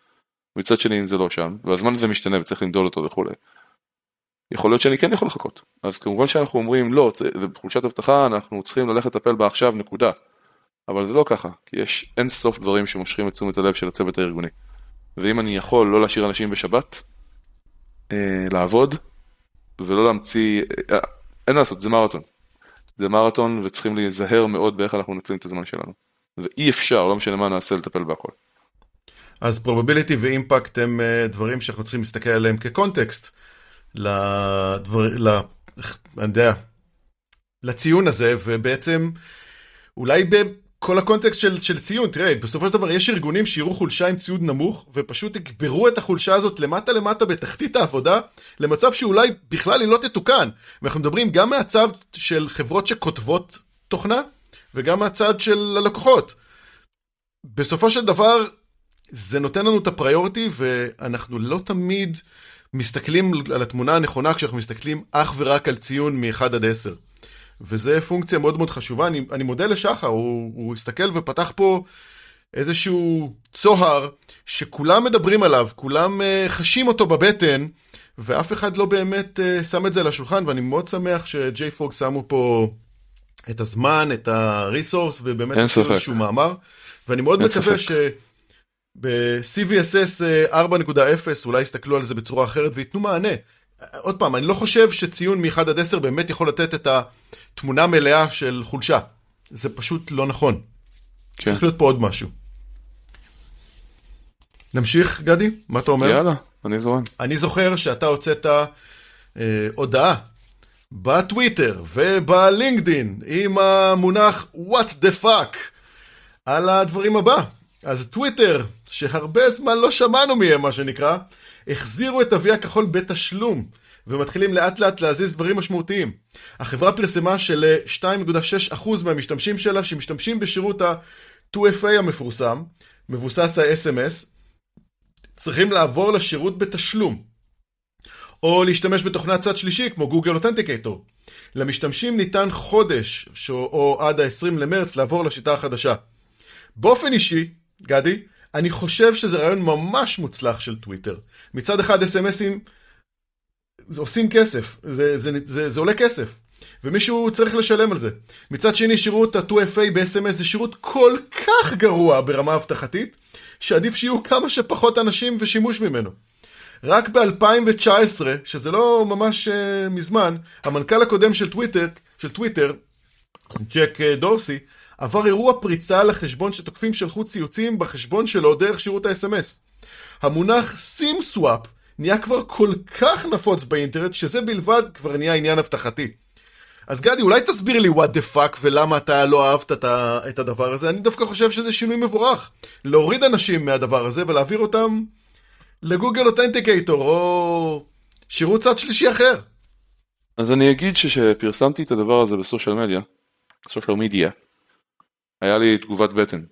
מצד שני אם זה לא שם, והזמן הזה משתנה וצריך למדול אותו וכולי, יכול להיות שאני כן יכול לחכות. אז כמובן שאנחנו אומרים לא, זה בחולשת אבטחה אנחנו צריכים ללכת לטפל בה עכשיו נקודה. אבל זה לא ככה, כי יש אין סוף דברים שמושכים את תשומת הלב של הצוות הארגוני. ואם אני יכול לא להשאיר אנשים בשבת, אה, לעבוד, ולא להמציא, אה, אין מה לעשות, זה מרתון. זה מרתון וצריכים להיזהר מאוד באיך אנחנו מנצלים את הזמן שלנו. ואי אפשר, לא משנה מה נעשה, לטפל בהכל. אז probability ו-impact הם אה, דברים שאנחנו צריכים להסתכל עליהם כקונטקסט לדבר, ל... אני יודע, לציון הזה, ובעצם אולי בכל הקונטקסט של, של ציון, תראה, בסופו של דבר יש ארגונים שיראו חולשה עם ציון נמוך, ופשוט יקברו את החולשה הזאת למטה למטה בתחתית העבודה, למצב שאולי בכלל היא לא תתוקן. ואנחנו מדברים גם מהצד של חברות שכותבות תוכנה, וגם מהצד של הלקוחות. בסופו של דבר, זה נותן לנו את הפריוריטי, ואנחנו לא תמיד מסתכלים על התמונה הנכונה כשאנחנו מסתכלים אך ורק על ציון מ-1 עד 10. וזה פונקציה מאוד מאוד חשובה. אני, אני מודה לשחר, הוא, הוא הסתכל ופתח פה איזשהו צוהר שכולם מדברים עליו, כולם uh, חשים אותו בבטן, ואף אחד לא באמת uh, שם את זה על השולחן, ואני מאוד שמח שג'יי פרוג שמו פה את הזמן, את הריסורס, ובאמת עשו איזשהו מאמר. ואני מאוד מקווה ש... ב-CVSS 4.0 אולי יסתכלו על זה בצורה אחרת וייתנו מענה. עוד פעם, אני לא חושב שציון מ-1 עד 10 באמת יכול לתת את התמונה המלאה של חולשה. זה פשוט לא נכון. כן. צריך להיות פה עוד משהו. נמשיך, גדי? מה אתה אומר? יאללה, אני זורם. אני זוכר שאתה הוצאת אה, הודעה בטוויטר ובלינקדין עם המונח what the fuck על הדברים הבא. אז טוויטר, שהרבה זמן לא שמענו מהם מה שנקרא, החזירו את אבי הכחול בתשלום, ומתחילים לאט לאט להזיז דברים משמעותיים. החברה פרסמה של-2.6% מהמשתמשים שלה שמשתמשים בשירות ה-2FA המפורסם, מבוסס ה-SMS, צריכים לעבור לשירות בתשלום. או להשתמש בתוכנת צד שלישי כמו גוגל אותנטיקטור. למשתמשים ניתן חודש או עד ה-20 למרץ לעבור לשיטה החדשה. באופן אישי, גדי, אני חושב שזה רעיון ממש מוצלח של טוויטר. מצד אחד אס.אם.אסים עושים כסף, זה, זה, זה, זה עולה כסף, ומישהו צריך לשלם על זה. מצד שני שירות ה-2FA ב-SMS זה שירות כל כך גרוע ברמה אבטחתית, שעדיף שיהיו כמה שפחות אנשים ושימוש ממנו. רק ב-2019, שזה לא ממש uh, מזמן, המנכ"ל הקודם של טוויטר, של טוויטר, ג'ק uh, דורסי, עבר אירוע פריצה לחשבון שתוקפים שלחו ציוצים בחשבון שלו דרך שירות ה-SMS. המונח סים סוואפ נהיה כבר כל כך נפוץ באינטרנט, שזה בלבד כבר נהיה עניין אבטחתי. אז גדי, אולי תסביר לי what the fuck ולמה אתה לא אהבת את הדבר הזה? אני דווקא חושב שזה שינוי מבורך. להוריד אנשים מהדבר הזה ולהעביר אותם לגוגל אותנטיקייטור או שירות צד שלישי אחר. אז אני אגיד שכשפרסמתי את הדבר הזה בסושיאל מדיה, סושיאל מדיה, היה לי תגובת בטן.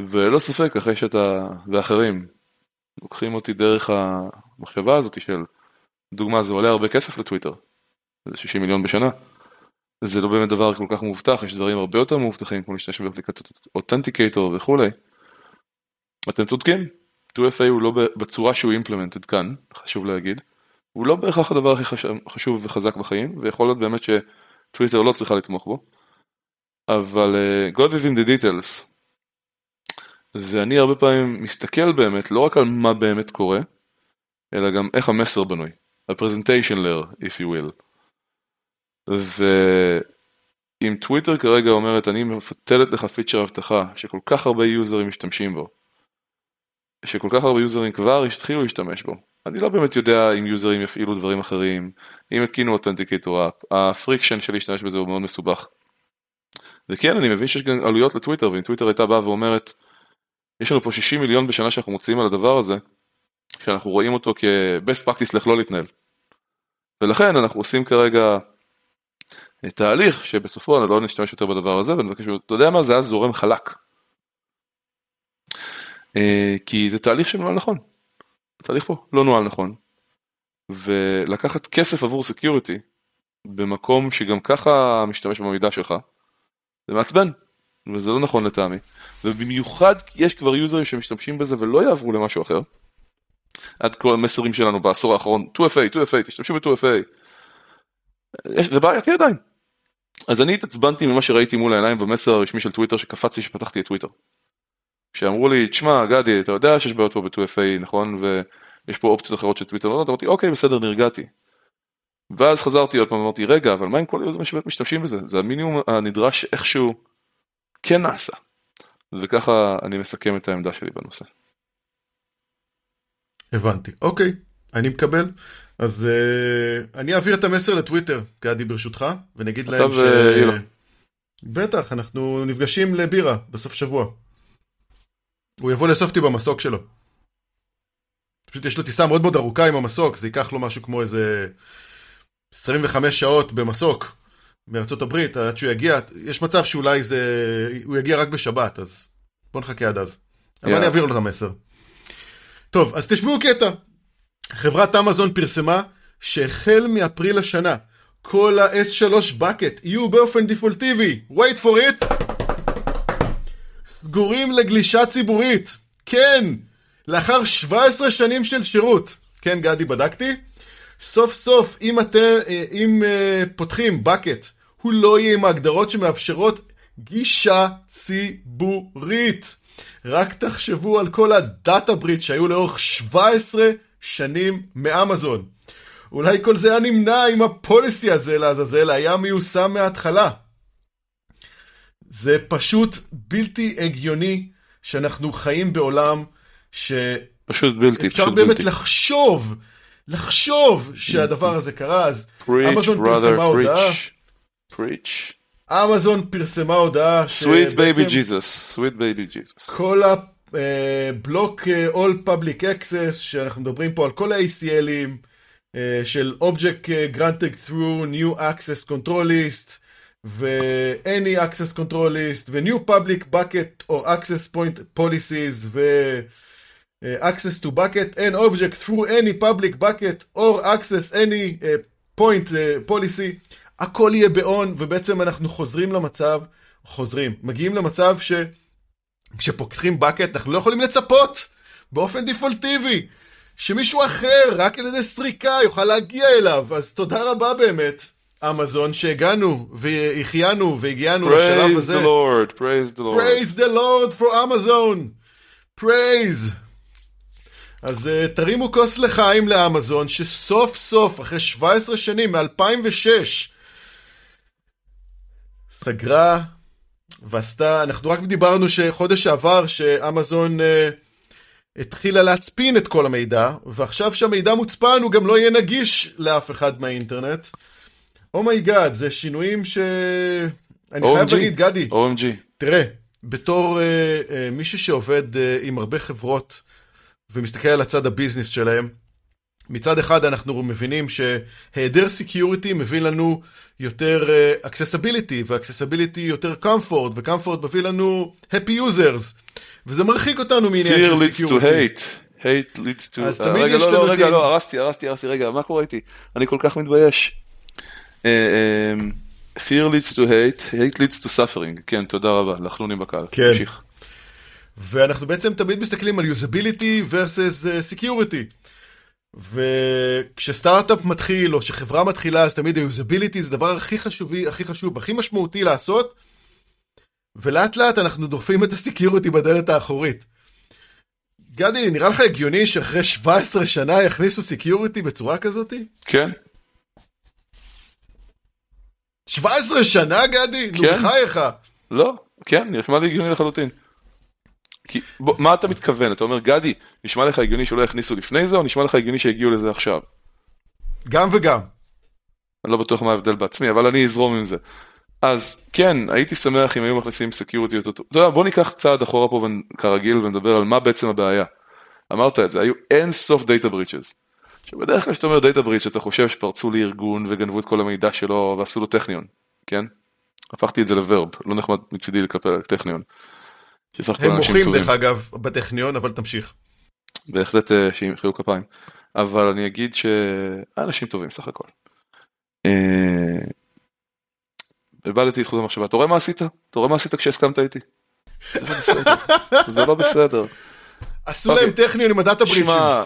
וללא ספק, אחרי שאתה ואחרים לוקחים אותי דרך המחשבה הזאת של, דוגמה, זה עולה הרבה כסף לטוויטר, זה 60 מיליון בשנה. זה לא באמת דבר כל כך מובטח, יש דברים הרבה יותר מאובטחים, כמו להשתמש באפליקציות אותנטיקטור וכולי. אתם צודקים, 2FA הוא לא בצורה שהוא אימפלמנטד כאן, חשוב להגיד. הוא לא בהכרח הדבר הכי חשוב וחזק בחיים, ויכול להיות באמת שטוויטר לא צריכה לתמוך בו. אבל uh, God is in the details. ואני הרבה פעמים מסתכל באמת לא רק על מה באמת קורה, אלא גם איך המסר בנוי. ה-presentation layer, if you will. ואם טוויטר כרגע אומרת אני מפתלת לך פיצ'ר אבטחה שכל כך הרבה יוזרים משתמשים בו, שכל כך הרבה יוזרים כבר התחילו להשתמש בו, אני לא באמת יודע אם יוזרים יפעילו דברים אחרים, אם יתקינו authenticator app, ה-friction של להשתמש בזה הוא מאוד מסובך. וכן, אני מבין שיש גם עלויות לטוויטר, ואם טוויטר הייתה באה ואומרת, יש לנו פה 60 מיליון בשנה שאנחנו מוציאים על הדבר הזה, שאנחנו רואים אותו כ-best practice לאיך לא להתנהל. ולכן אנחנו עושים כרגע תהליך שבסופו אני לא נשתמש יותר בדבר הזה, ואני מבקש, אתה יודע מה, זה היה זורם חלק. אה, כי זה תהליך שנוהל נכון. התהליך פה לא נוהל נכון. ולקחת כסף עבור security במקום שגם ככה משתמש במידע שלך, זה מעצבן, וזה לא נכון לטעמי. ובמיוחד יש כבר יוזרים שמשתמשים בזה ולא יעברו למשהו אחר. עד כל המסרים שלנו בעשור האחרון, 2FA, 2FA, תשתמשו ב-2FA. זה בעייתי עדיין. אז אני התעצבנתי ממה שראיתי מול העיניים במסר הרשמי של טוויטר שקפצתי שפתחתי את טוויטר. כשאמרו לי, תשמע, גדי, אתה יודע שיש בעיות פה ב-2FA, נכון? ויש פה אופציות אחרות של טוויטר, לא, אמרתי, אוקיי, בסדר, נרגעתי. ואז חזרתי עוד פעם, אמרתי, רגע, אבל מה עם כל היוזמים שבאמת משתמשים בזה? זה המינימום הנדרש איכשהו כן נעשה. וככה אני מסכם את העמדה שלי בנושא. הבנתי, אוקיי, אני מקבל. אז uh, אני אעביר את המסר לטוויטר, גדי ברשותך, ונגיד להם ש... ואילו. בטח, אנחנו נפגשים לבירה בסוף שבוע. הוא יבוא לאסוף אותי במסוק שלו. פשוט יש לו טיסה מאוד מאוד ארוכה עם המסוק, זה ייקח לו משהו כמו איזה 25 שעות במסוק מארצות הברית, עד שהוא יגיע, יש מצב שאולי זה, הוא יגיע רק בשבת, אז בוא נחכה עד אז. אבל אני אעביר לו את המסר. טוב, אז תשמעו קטע. חברת אמזון פרסמה שהחל מאפריל השנה, כל ה-S3 bucket יהיו באופן דיפולטיבי, wait for it, סגורים לגלישה ציבורית. כן, לאחר 17 שנים של שירות. כן, גדי, בדקתי. סוף סוף, אם אתם, אם uh, פותחים bucket, הוא לא יהיה עם ההגדרות שמאפשרות גישה ציבורית. רק תחשבו על כל הדאטה בריט שהיו לאורך 17 שנים מאמזון. אולי כל זה היה נמנע אם הפוליסי הזה לעזאזל היה מיושם מההתחלה. זה פשוט בלתי הגיוני שאנחנו חיים בעולם ש... פשוט בלתי, אפשר פשוט באמת בלתי. לחשוב, לחשוב שהדבר הזה קרה, אז אמזון פרסמה הודעה. preach. אמזון פרסמה הודעה sweet baby Jesus, sweet baby Jesus. כל הבלוק All Public Access, שאנחנו מדברים פה על כל ה-ACLים אה, של Object Granted Through New Access Control List ו-Any Access Control List ו-New Public Bucket or Access Point Policies ו- Access to Bucket and Object through any public bucket or access any uh, point uh, policy הכל יהיה באון ובעצם אנחנו חוזרים למצב, חוזרים, מגיעים למצב שכשפותחים bucket אנחנו לא יכולים לצפות באופן דיפולטיבי שמישהו אחר רק על ידי סריקה יוכל להגיע אליו אז תודה רבה באמת אמזון שהגענו והחיינו והגיענו לשלב הזה. Praise the Lord, praise the Lord. Praise the Lord for Amazon. Praise. אז uh, תרימו כוס לחיים לאמזון שסוף סוף אחרי 17 שנים מ-2006 סגרה ועשתה, אנחנו רק דיברנו שחודש שעבר שאמזון אה, התחילה להצפין את כל המידע ועכשיו שהמידע מוצפן הוא גם לא יהיה נגיש לאף אחד מהאינטרנט. oh my God, oh זה שינויים ש... אני OMG. חייב להגיד, גדי, OMG. תראה, בתור אה, אה, מישהו שעובד אה, עם הרבה חברות ומסתכל על הצד ה-business שלהם, מצד אחד אנחנו מבינים שהיעדר security מביא לנו יותר uh, accessibility, ו-accessibility יותר comfort, ו-comfort מביא לנו happy users, וזה מרחיק אותנו מעניין Fear של leads to סקיוריטי. hate. hate leads to... אז אה, תמיד רגע, יש לא, לנו לא, רגע, לא, הרסתי, הרסתי, הרסתי, רגע, מה קורה איתי? אני כל כך מתבייש. אה, אה, Fear leads to hate, hate leads to suffering. כן, תודה רבה, לחלונים בקהל. כן. תמשיך. ואנחנו בעצם תמיד מסתכלים על usability versus uh, security. וכשסטארט-אפ מתחיל, או שחברה מתחילה, אז תמיד ה-usability זה הדבר הכי חשוב, הכי חשוב, הכי משמעותי לעשות, ולאט לאט אנחנו דוחפים את ה-security בדלת האחורית. גדי, נראה לך הגיוני שאחרי 17 שנה יכניסו security בצורה כזאתי? כן, 17 שנה, גדי? נו, כן. בחייך. לא, כן, נשמע לי הגיוני לחלוטין. כי, בוא, מה אתה מתכוון? אתה אומר, גדי, נשמע לך הגיוני שלא יכניסו לפני זה, או נשמע לך הגיוני שיגיעו לזה עכשיו? גם וגם. אני לא בטוח מה ההבדל בעצמי, אבל אני אזרום עם זה. אז כן, הייתי שמח אם היו מכניסים security יותר טוב. אתה יודע, בוא ניקח צעד אחורה פה כרגיל ונדבר על מה בעצם הבעיה. אמרת את זה, היו אין סוף data breaches. שבדרך כלל כשאתה אומר data breach אתה חושב שפרצו לארגון וגנבו את כל המידע שלו ועשו לו טכניון, כן? הפכתי את זה לוורב, לא נחמד מצידי לקפל טכניון. שסך הכל הם אנשים מוחים טובים. דרך אגב בטכניון, אבל תמשיך. בהחלט אה, שימחאו כפיים. אבל אני אגיד שאנשים טובים סך הכל. אה, איבדתי את חוט המחשבה. אתה רואה מה עשית? אתה רואה מה עשית כשהסכמת איתי? זה לא בסדר. לא. עשו אוקיי. להם טכניון עם הדאטה בריצ'ים. שמע,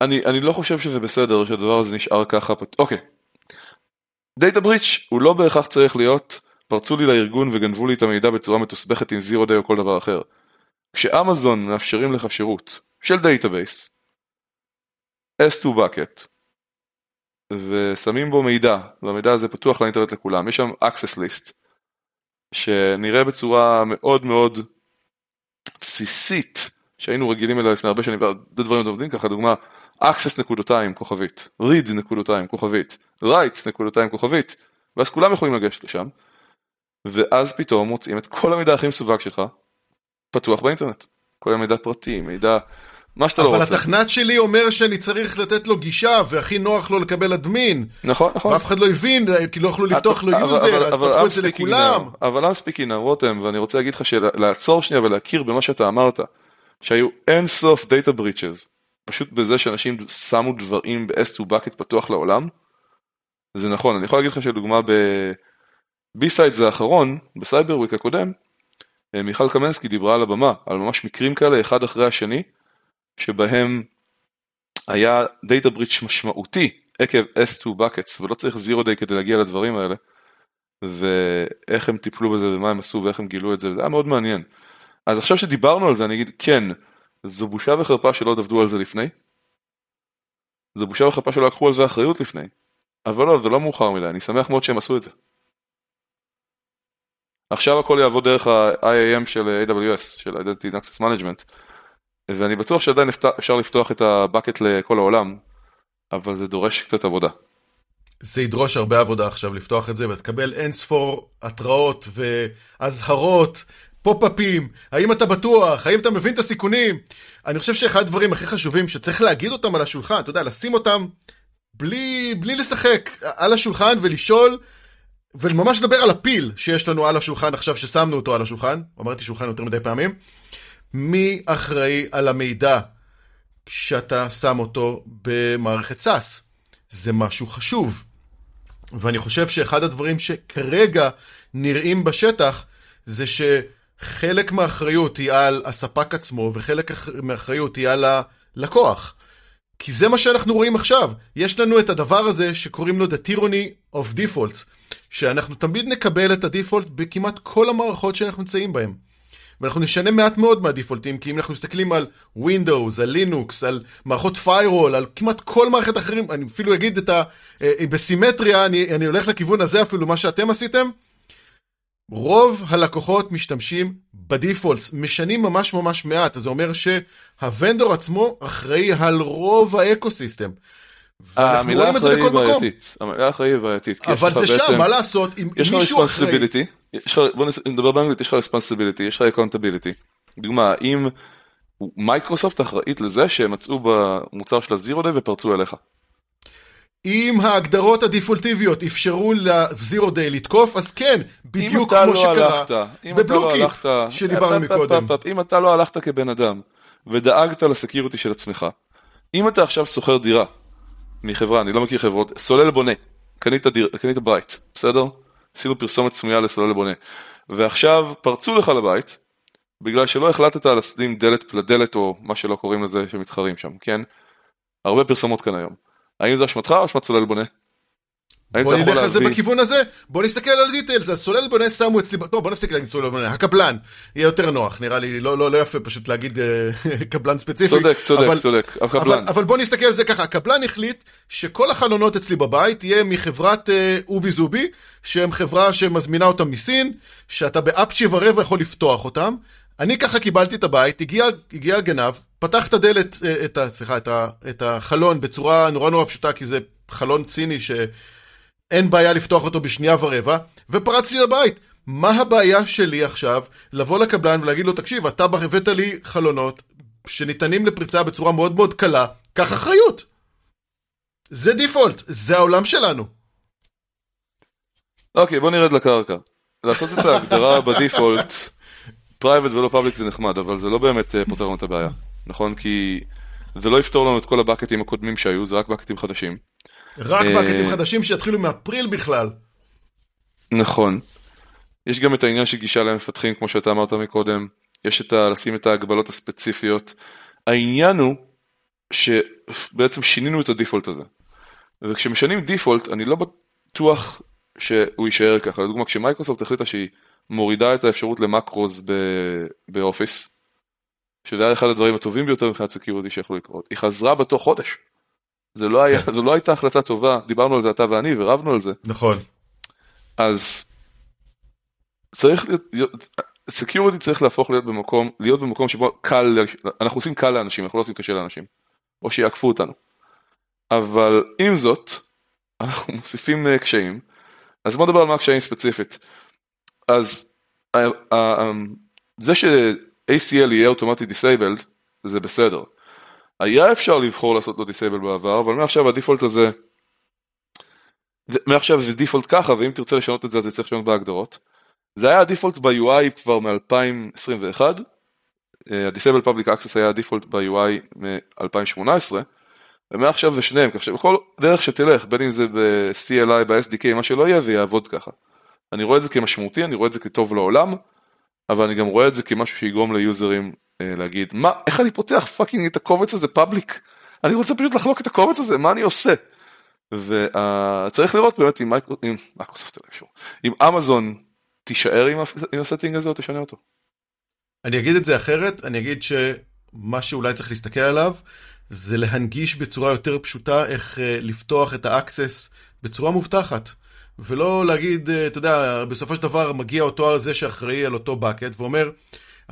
אני, אני לא חושב שזה בסדר שהדבר הזה נשאר ככה. אוקיי. data breach הוא לא בהכרח צריך להיות, פרצו לי לארגון וגנבו לי את המידע בצורה מתוסבכת עם zero day או כל דבר אחר. כשאמזון מאפשרים לך שירות של database, S2 bucket, ושמים בו מידע, והמידע הזה פתוח לאינטרנט לכולם, יש שם access list, שנראה בצורה מאוד מאוד בסיסית, שהיינו רגילים אליה לפני הרבה שנים, דברים עובדים ככה, דוגמה, access נקודותיים כוכבית, read נקודותיים כוכבית, write נקודותיים כוכבית, ואז כולם יכולים לגשת לשם, ואז פתאום מוצאים את כל המידע הכי מסווג שלך, פתוח באינטרנט. כל המידע פרטי, מידע, מה שאתה לא רוצה. אבל המתכנת שלי אומר שאני צריך לתת לו גישה, והכי נוח לו לקבל admin. נכון, נכון. ואף אחד לא הבין, כי לא יכלו לפתוח לו user, אז פתחו את זה לכולם. אבל I'm speaking now, רותם, ואני רוצה להגיד לך לעצור שנייה ולהכיר במה שאתה אמרת, שהיו אין סוף data breaches, פשוט בזה שאנשים שמו דברים ב-S2 bucket פתוח לעולם, זה נכון, אני יכול להגיד לך שלדוגמה ב-B-Sides האחרון, ב-Cyber Week הקודם, אה, מיכל קמנסקי דיברה על הבמה, על ממש מקרים כאלה אחד אחרי השני, שבהם היה data breach משמעותי עקב S2 buckets, ולא צריך zero day כדי להגיע לדברים האלה, ואיך הם טיפלו בזה ומה הם עשו ואיך הם גילו את זה, זה היה מאוד מעניין. אז עכשיו שדיברנו על זה אני אגיד כן, זו בושה וחרפה שלא עבדו על זה לפני, זו בושה וחרפה שלא לקחו על זה אחריות לפני, אבל לא, זה לא מאוחר מדי, אני שמח מאוד שהם עשו את זה. עכשיו הכל יעבוד דרך ה-IAM של AWS, של Identity Access Management, ואני בטוח שעדיין אפשר לפתוח את הבקט לכל העולם, אבל זה דורש קצת עבודה. זה ידרוש הרבה עבודה עכשיו לפתוח את זה, ותקבל אין ספור התראות ואזהרות, פופ-אפים, האם אתה בטוח, האם אתה מבין את הסיכונים. אני חושב שאחד הדברים הכי חשובים שצריך להגיד אותם על השולחן, אתה יודע, לשים אותם בלי, בלי לשחק על השולחן ולשאול וממש לדבר על הפיל שיש לנו על השולחן עכשיו ששמנו אותו על השולחן, אמרתי שולחן יותר מדי פעמים, מי אחראי על המידע כשאתה שם אותו במערכת SAS? זה משהו חשוב. ואני חושב שאחד הדברים שכרגע נראים בשטח זה שחלק מהאחריות היא על הספק עצמו וחלק מהאחריות היא על הלקוח. כי זה מה שאנחנו רואים עכשיו. יש לנו את הדבר הזה שקוראים לו The Tyranny of Defaults. שאנחנו תמיד נקבל את הדיפולט בכמעט כל המערכות שאנחנו נמצאים בהן. ואנחנו נשנה מעט מאוד מהדיפולטים, כי אם אנחנו מסתכלים על Windows, על לינוקס, על מערכות firewall, על כמעט כל מערכת אחרים, אני אפילו אגיד את ה... אה, בסימטריה, אני, אני הולך לכיוון הזה אפילו, מה שאתם עשיתם. רוב הלקוחות משתמשים ב-defaults, משנים ממש ממש מעט, אז זה אומר שה-vendor עצמו אחראי על רוב ה-ecosystem. המילה אחראי היא בעייתית, המילה אחראי היא בעייתית. אבל זה שם, מה לעשות, אם מישהו אחראי... בוא נדבר באנגלית, יש לך responsibility, יש לך accountability. דוגמה, אם מייקרוסופט אחראית לזה שהם מצאו במוצר שלה zero day ופרצו אליך. אם ההגדרות הדיפולטיביות אפשרו לזירו דיי לתקוף, אז כן, בדיוק כמו לא שקרה בבלוקיפ שדיברנו מקודם. אם אתה לא הלכת כבן אדם ודאגת לסקיורטי של עצמך, אם אתה עכשיו שוכר דירה מחברה, אני לא מכיר חברות, סולל בונה, קנית, דיר, קנית בית, בסדר? עשינו פרסומת סמויה לסולל בונה. ועכשיו פרצו לך לבית, בגלל שלא החלטת לשים דלת פלדלת או מה שלא קוראים לזה שמתחרים שם, כן? הרבה פרסומות כאן היום. האם זה אשמתך או אשמת סולל בונה? בוא נלך על זה בכיוון הזה, בוא נסתכל על דיטיילס, הסולל בונה שמו אצלי, טוב בוא נסתכל על סולל בונה, הקבלן, יהיה יותר נוח, נראה לי. לא, לא, לא יפה פשוט להגיד אה, [LAUGHS] קבלן ספציפי. צודק, צודק, אבל, צודק, הקבלן. אבל, אבל בוא נסתכל על זה ככה, הקבלן החליט שכל החלונות אצלי בבית יהיה מחברת אה, אובי זובי, שהם חברה שמזמינה אותם מסין, שאתה באפצ'י ורבע יכול לפתוח אותם. אני ככה קיבלתי את הבית, הגיע, הגיע הגנב, פתח את הדלת, אה, את, סליחה, את, את החלון בצורה נורא נורא פשוטה, כי זה חלון ציני ש... אין בעיה לפתוח אותו בשנייה ורבע, ופרץ לי לבית. מה הבעיה שלי עכשיו לבוא לקבלן ולהגיד לו, תקשיב, אתה הבאת לי חלונות שניתנים לפריצה בצורה מאוד מאוד קלה, קח אחריות. זה דיפולט, זה העולם שלנו. אוקיי, בוא נרד לקרקע. לעשות את ההגדרה [LAUGHS] ב-default, private ולא public זה נחמד, אבל זה לא באמת אה, פותר לנו את הבעיה, נכון? כי זה לא יפתור לנו את כל הבקטים הקודמים שהיו, זה רק בקטים חדשים. רק אה, בקטים חדשים שיתחילו מאפריל בכלל. נכון. יש גם את העניין של גישה למפתחים, כמו שאתה אמרת מקודם. יש את ה... לשים את ההגבלות הספציפיות. העניין הוא שבעצם שינינו את ה-default הזה. וכשמשנים default, אני לא בטוח שהוא יישאר ככה. לדוגמה, כשמייקרוסופט החליטה שהיא מורידה את האפשרות ל macros ב Office, שזה היה אחד הדברים הטובים ביותר מבחינת security שיכלו לקרות, היא חזרה בתוך חודש. זה לא, היה, זו לא הייתה החלטה טובה, דיברנו על זה אתה ואני ורבנו על זה. נכון. אז צריך להיות, security צריך להפוך להיות במקום, להיות במקום שבו קל, אנחנו עושים קל לאנשים, אנחנו לא עושים קשה לאנשים, או שיעקפו אותנו. אבל עם זאת, אנחנו [LAUGHS] מוסיפים אה, קשיים, אז בוא נדבר על מה הקשיים ספציפית. אז זה ש-ACL יהיה אוטומטי disabled, זה בסדר. היה אפשר לבחור לעשות לו disable בעבר, אבל מעכשיו ה default הזה, מעכשיו זה default ככה, ואם תרצה לשנות את זה, אז צריך לשנות בהגדרות. זה היה ה default ב-UI כבר מ-2021, ה-Disable Public Access היה ה default ב-UI מ-2018, ומעכשיו זה שניהם, כך שבכל דרך שתלך, בין אם זה ב-CLI, ב-SDK, מה שלא יהיה, זה יעבוד ככה. אני רואה את זה כמשמעותי, אני רואה את זה כטוב לעולם, אבל אני גם רואה את זה כמשהו שיגרום ליוזרים אה, להגיד, מה, איך אני פותח fucking את הקובץ הזה public? אני רוצה פשוט לחלוק את הקובץ הזה, מה אני עושה? וצריך לראות באמת אם מייקרוסופט, אם אמזון תישאר עם, ה setting הזה או תשנה אותו. אני אגיד את זה אחרת, אני אגיד שמה שאולי צריך להסתכל עליו זה להנגיש בצורה יותר פשוטה איך uh, לפתוח את ה access בצורה מובטחת. ולא להגיד, uh, אתה יודע, בסופו של דבר מגיע אותו זה שאחראי על אותו bucket ואומר,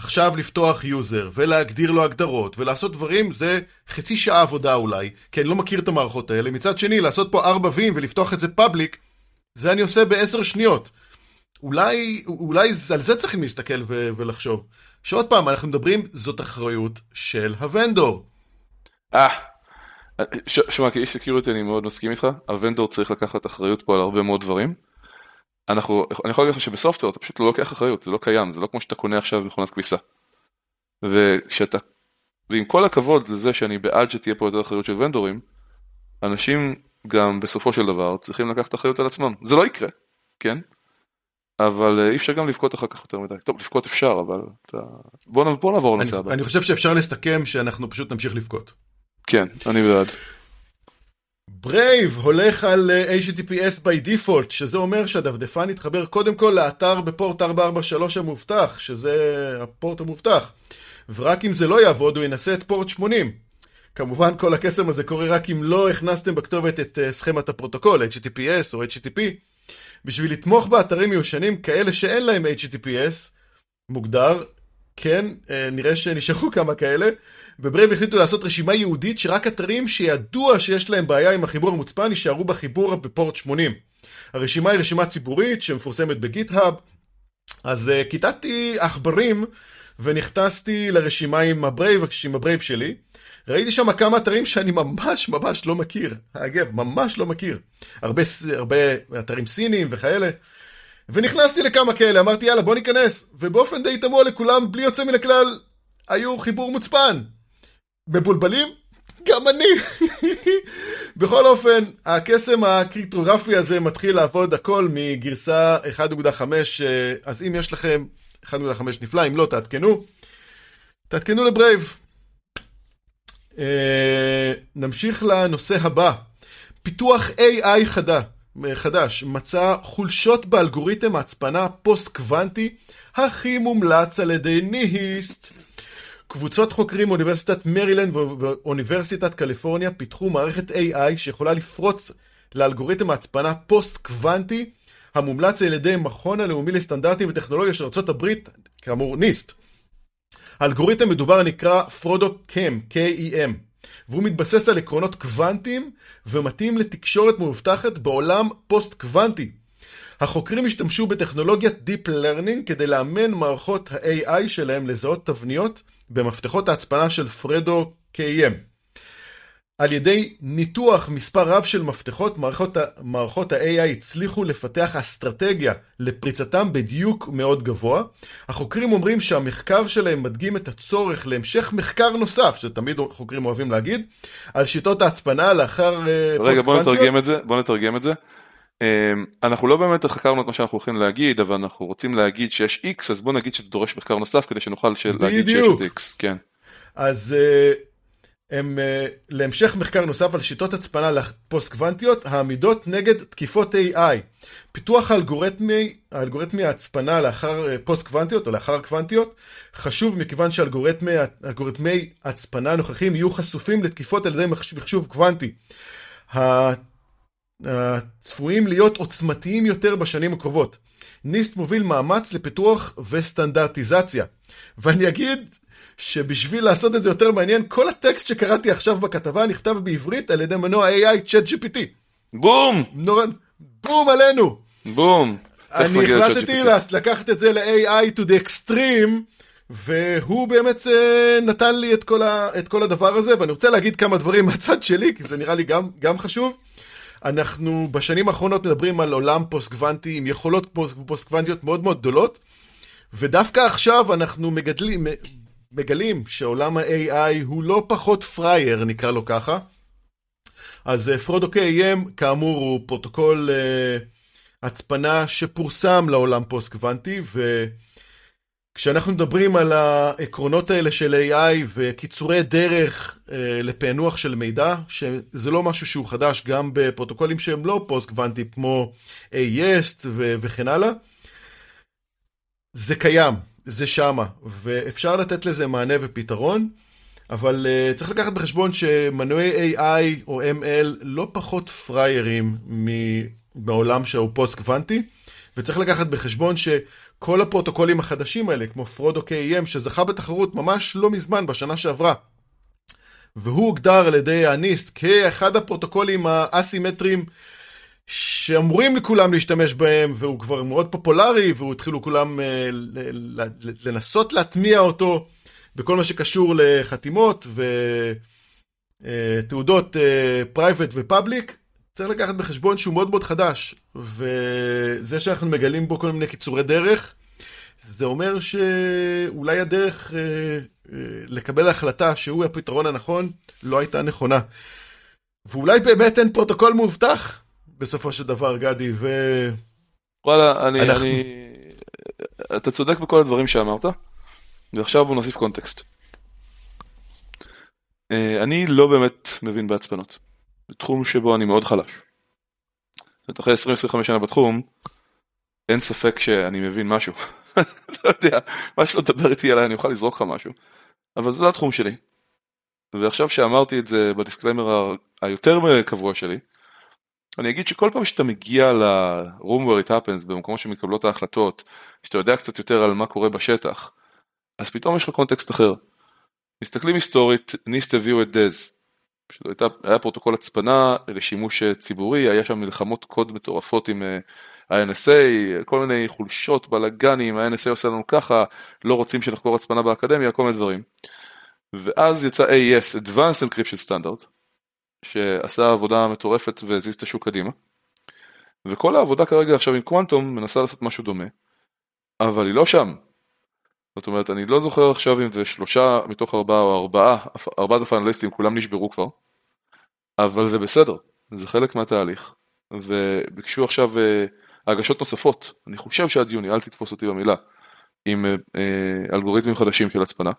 עכשיו לפתוח user ולהגדיר לו הגדרות ולעשות דברים זה חצי שעה עבודה אולי, כי אני לא מכיר את המערכות האלה. מצד שני, לעשות פה ארבע וים ולפתוח את זה public, זה אני עושה בעשר שניות. אולי, אולי על זה צריכים להסתכל ו- ולחשוב. שעוד פעם, אנחנו מדברים, זאת אחריות של ה vendor. אה, שמע, כאיש security אני מאוד מסכים איתך, ה vendor צריך לקחת אחריות פה על הרבה מאוד דברים. אנחנו, אני יכול להגיד לך שב software אתה פשוט לא לוקח אחריות, זה לא קיים, זה לא כמו שאתה קונה עכשיו מכונת כביסה. וכשאתה, ועם כל הכבוד לזה שאני בעד שתהיה פה יותר אחריות של ונדורים, אנשים גם בסופו של דבר צריכים לקחת אחריות על עצמם. זה לא יקרה, כן? אבל אה, אי אפשר גם לבכות אחר כך יותר מדי. טוב, לבכות אפשר, אבל אתה... בוא, בוא נעבור לנושא הבא. אני חושב שאפשר לסכם שאנחנו פשוט נמשיך לבכות. כן, אני בעד. Brave הולך על אה, HTTPS by default, שזה אומר שהדפדפן יתחבר קודם כל לאתר בפורט 443 המובטח, שזה הפורט המובטח. ורק אם זה לא יעבוד, הוא ינסה את פורט 80. כמובן כל הקסם הזה קורה רק אם לא הכנסתם בכתובת את אה, סכמת הפרוטוקול, HTTPS או HTTP. בשביל לתמוך באתרים מיושנים כאלה שאין להם HTTPS מוגדר, כן, אה, נראה שנשארו כמה כאלה, ב Brave החליטו לעשות רשימה ייעודית שרק אתרים שידוע שיש להם בעיה עם החיבור המוצפן יישארו בחיבור בפורט 80. הרשימה היא רשימה ציבורית שמפורסמת ב GitHub, אז uh, כיתתי עכברים ונכנסתי לרשימה עם ה Brave, עם ה Brave שלי. ראיתי שם כמה אתרים שאני ממש ממש לא מכיר. אגב, ממש לא מכיר. הרבה, הרבה אתרים סינים וכאלה. ונכנסתי לכמה כאלה, אמרתי יאללה בוא ניכנס. ובאופן די תמוה לכולם, בלי יוצא מן הכלל, היו חיבור מוצפן. מבולבלים? גם אני. [LAUGHS] בכל אופן, הקסם הקריפטוגרפי הזה מתחיל לעבוד הכל מגרסה 1.5, אה, אז אם יש לכם 1.5 נפלא, אם לא תעדכנו. תעדכנו ל Brave. אה, נמשיך לנושא הבא. פיתוח AI חדה, חדש מצא חולשות באלגוריתם ההצפנה הפוסט-קוונטי הכי מומלץ על ידי NIST. קבוצות חוקרים מאוניברסיטת מרילנד ואוניברסיטת קליפורניה פיתחו מערכת AI שיכולה לפרוץ לאלגוריתם ההצפנה פוסט-קוונטי המומלץ על ידי מכון הלאומי לסטנדרטים וטכנולוגיה של ארה"ב, כאמור NIST. האלגוריתם מדובר נקרא Frodo KEM, K-E-M, והוא מתבסס על עקרונות קוונטיים ומתאים לתקשורת מאובטחת בעולם פוסט-קוונטי. החוקרים השתמשו בטכנולוגיית Deep Learning כדי לאמן מערכות ה-AI שלהם לזהות תבניות במפתחות ההצפנה של Frodo KEM. על ידי ניתוח מספר רב של מפתחות, מערכות, מערכות ה-AI הצליחו לפתח אסטרטגיה לפריצתם בדיוק מאוד גבוה. החוקרים אומרים שהמחקר שלהם מדגים את הצורך להמשך מחקר נוסף, שתמיד חוקרים אוהבים להגיד, על שיטות ההצפנה לאחר... אה, רגע, בוא נתרגם את זה, בוא נתרגם את זה. אמ, אנחנו לא באמת חקרנו את מה שאנחנו הולכים להגיד, אבל אנחנו רוצים להגיד שיש X, אז בוא נגיד שזה דורש מחקר נוסף כדי שנוכל להגיד שיש את X, כן. אז uh, הם uh, להמשך מחקר נוסף על שיטות הצפנה לפוסט קוונטיות העמידות נגד תקיפות AI. פיתוח האלגוריתמי, האלגוריתמי ההצפנה לאחר uh, פוסט קוונטיות או לאחר קוונטיות חשוב מכיוון שאלגוריתמי הצפנה הנוכחים יהיו חשופים לתקיפות על ידי מחשוב קוונטי. הצפויים להיות עוצמתיים יותר בשנים הקרובות. ניסט מוביל מאמץ לפיתוח וסטנדרטיזציה. ואני אגיד שבשביל לעשות את זה יותר מעניין, כל הטקסט שקראתי עכשיו בכתבה נכתב בעברית על ידי מנוע AI צ'אט GPT. בום! נורא, בום עלינו! בום! אני החלטתי לקחת את זה ל-AI to the extreme, והוא באמת uh, נתן לי את כל, ה, את כל הדבר הזה, ואני רוצה להגיד כמה דברים מהצד שלי, כי זה נראה לי גם, גם חשוב. אנחנו בשנים האחרונות מדברים על עולם פוסט-קוונטי עם יכולות פוסט-קוונטיות מאוד מאוד גדולות, ודווקא עכשיו אנחנו מגדלים, מגלים שעולם ה-AI הוא לא פחות פרייר, נקרא לו ככה. אז Frodo KEM, כאמור, הוא פרוטוקול uh, הצפנה שפורסם לעולם פוסט-קוונטי, וכשאנחנו מדברים על העקרונות האלה של AI וקיצורי דרך uh, לפענוח של מידע, שזה לא משהו שהוא חדש גם בפרוטוקולים שהם לא פוסט-קוונטי, כמו AES וכן הלאה, זה קיים. זה שמה, ואפשר לתת לזה מענה ופתרון, אבל uh, צריך לקחת בחשבון שמנועי AI או ML לא פחות פריירים מעולם שהוא פוסט קוונטי, וצריך לקחת בחשבון שכל הפרוטוקולים החדשים האלה, כמו Frodo KEM, שזכה בתחרות ממש לא מזמן, בשנה שעברה, והוא הוגדר על ידי הניסט כאחד הפרוטוקולים האסימטריים שאמורים לכולם להשתמש בהם, והוא כבר מאוד פופולרי, והתחילו כולם אה, לנסות להטמיע אותו בכל מה שקשור לחתימות ותעודות private ו-public. צריך לקחת בחשבון שהוא מאוד מאוד חדש, וזה שאנחנו מגלים בו כל מיני קיצורי דרך, זה אומר שאולי הדרך אה, אה, לקבל החלטה שהוא הפתרון הנכון לא הייתה נכונה. ואולי באמת אין פרוטוקול מאובטח בסופו של דבר, גדי, ו... וואלה, אני, אנחנו... אני... אתה צודק בכל הדברים שאמרת, ועכשיו בוא נוסיף קונטקסט. אה, אני לא באמת מבין בהצפנות. זה תחום שבו אני מאוד חלש. זאת אחרי 20-25 שנה בתחום, אין ספק שאני מבין משהו. [LAUGHS] אתה יודע, מה שלא תדבר איתי עליי אני אוכל לזרוק לך משהו. אבל זה לא התחום שלי. ועכשיו שאמרתי את זה ב-disclaimer היותר קבוע שלי, אני אגיד שכל פעם שאתה מגיע ל-room where it happens, במקומות שמתקבלות ההחלטות, שאתה יודע קצת יותר על מה קורה בשטח, אז פתאום יש לך קונטקסט אחר. מסתכלים היסטורית, ניסט הביאו את DES. הייתה, היה פרוטוקול הצפנה לשימוש ציבורי, היה שם מלחמות קוד מטורפות עם אה, NSA כל מיני חולשות, בלאגנים, ה-NSA עושה לנו ככה, לא רוצים שנחקור הצפנה באקדמיה, כל מיני דברים. ואז יצא AES, Advanced Encryption Standard, שעשה עבודה מטורפת והזיז את השוק קדימה. וכל העבודה כרגע עכשיו עם קוונטום מנסה לעשות משהו דומה, אבל היא לא שם. זאת אומרת, אני לא זוכר עכשיו אם זה שלושה מתוך ארבעה או ארבעה, ארבעת הפיינליסטים כולם נשברו כבר, אבל זה בסדר, זה חלק מהתהליך. וביקשו עכשיו אה, הגשות נוספות, אני חושב שעד יוני, אל תתפוס אותי במילה, עם אה, אה, אלגוריתמים חדשים של הצפנה.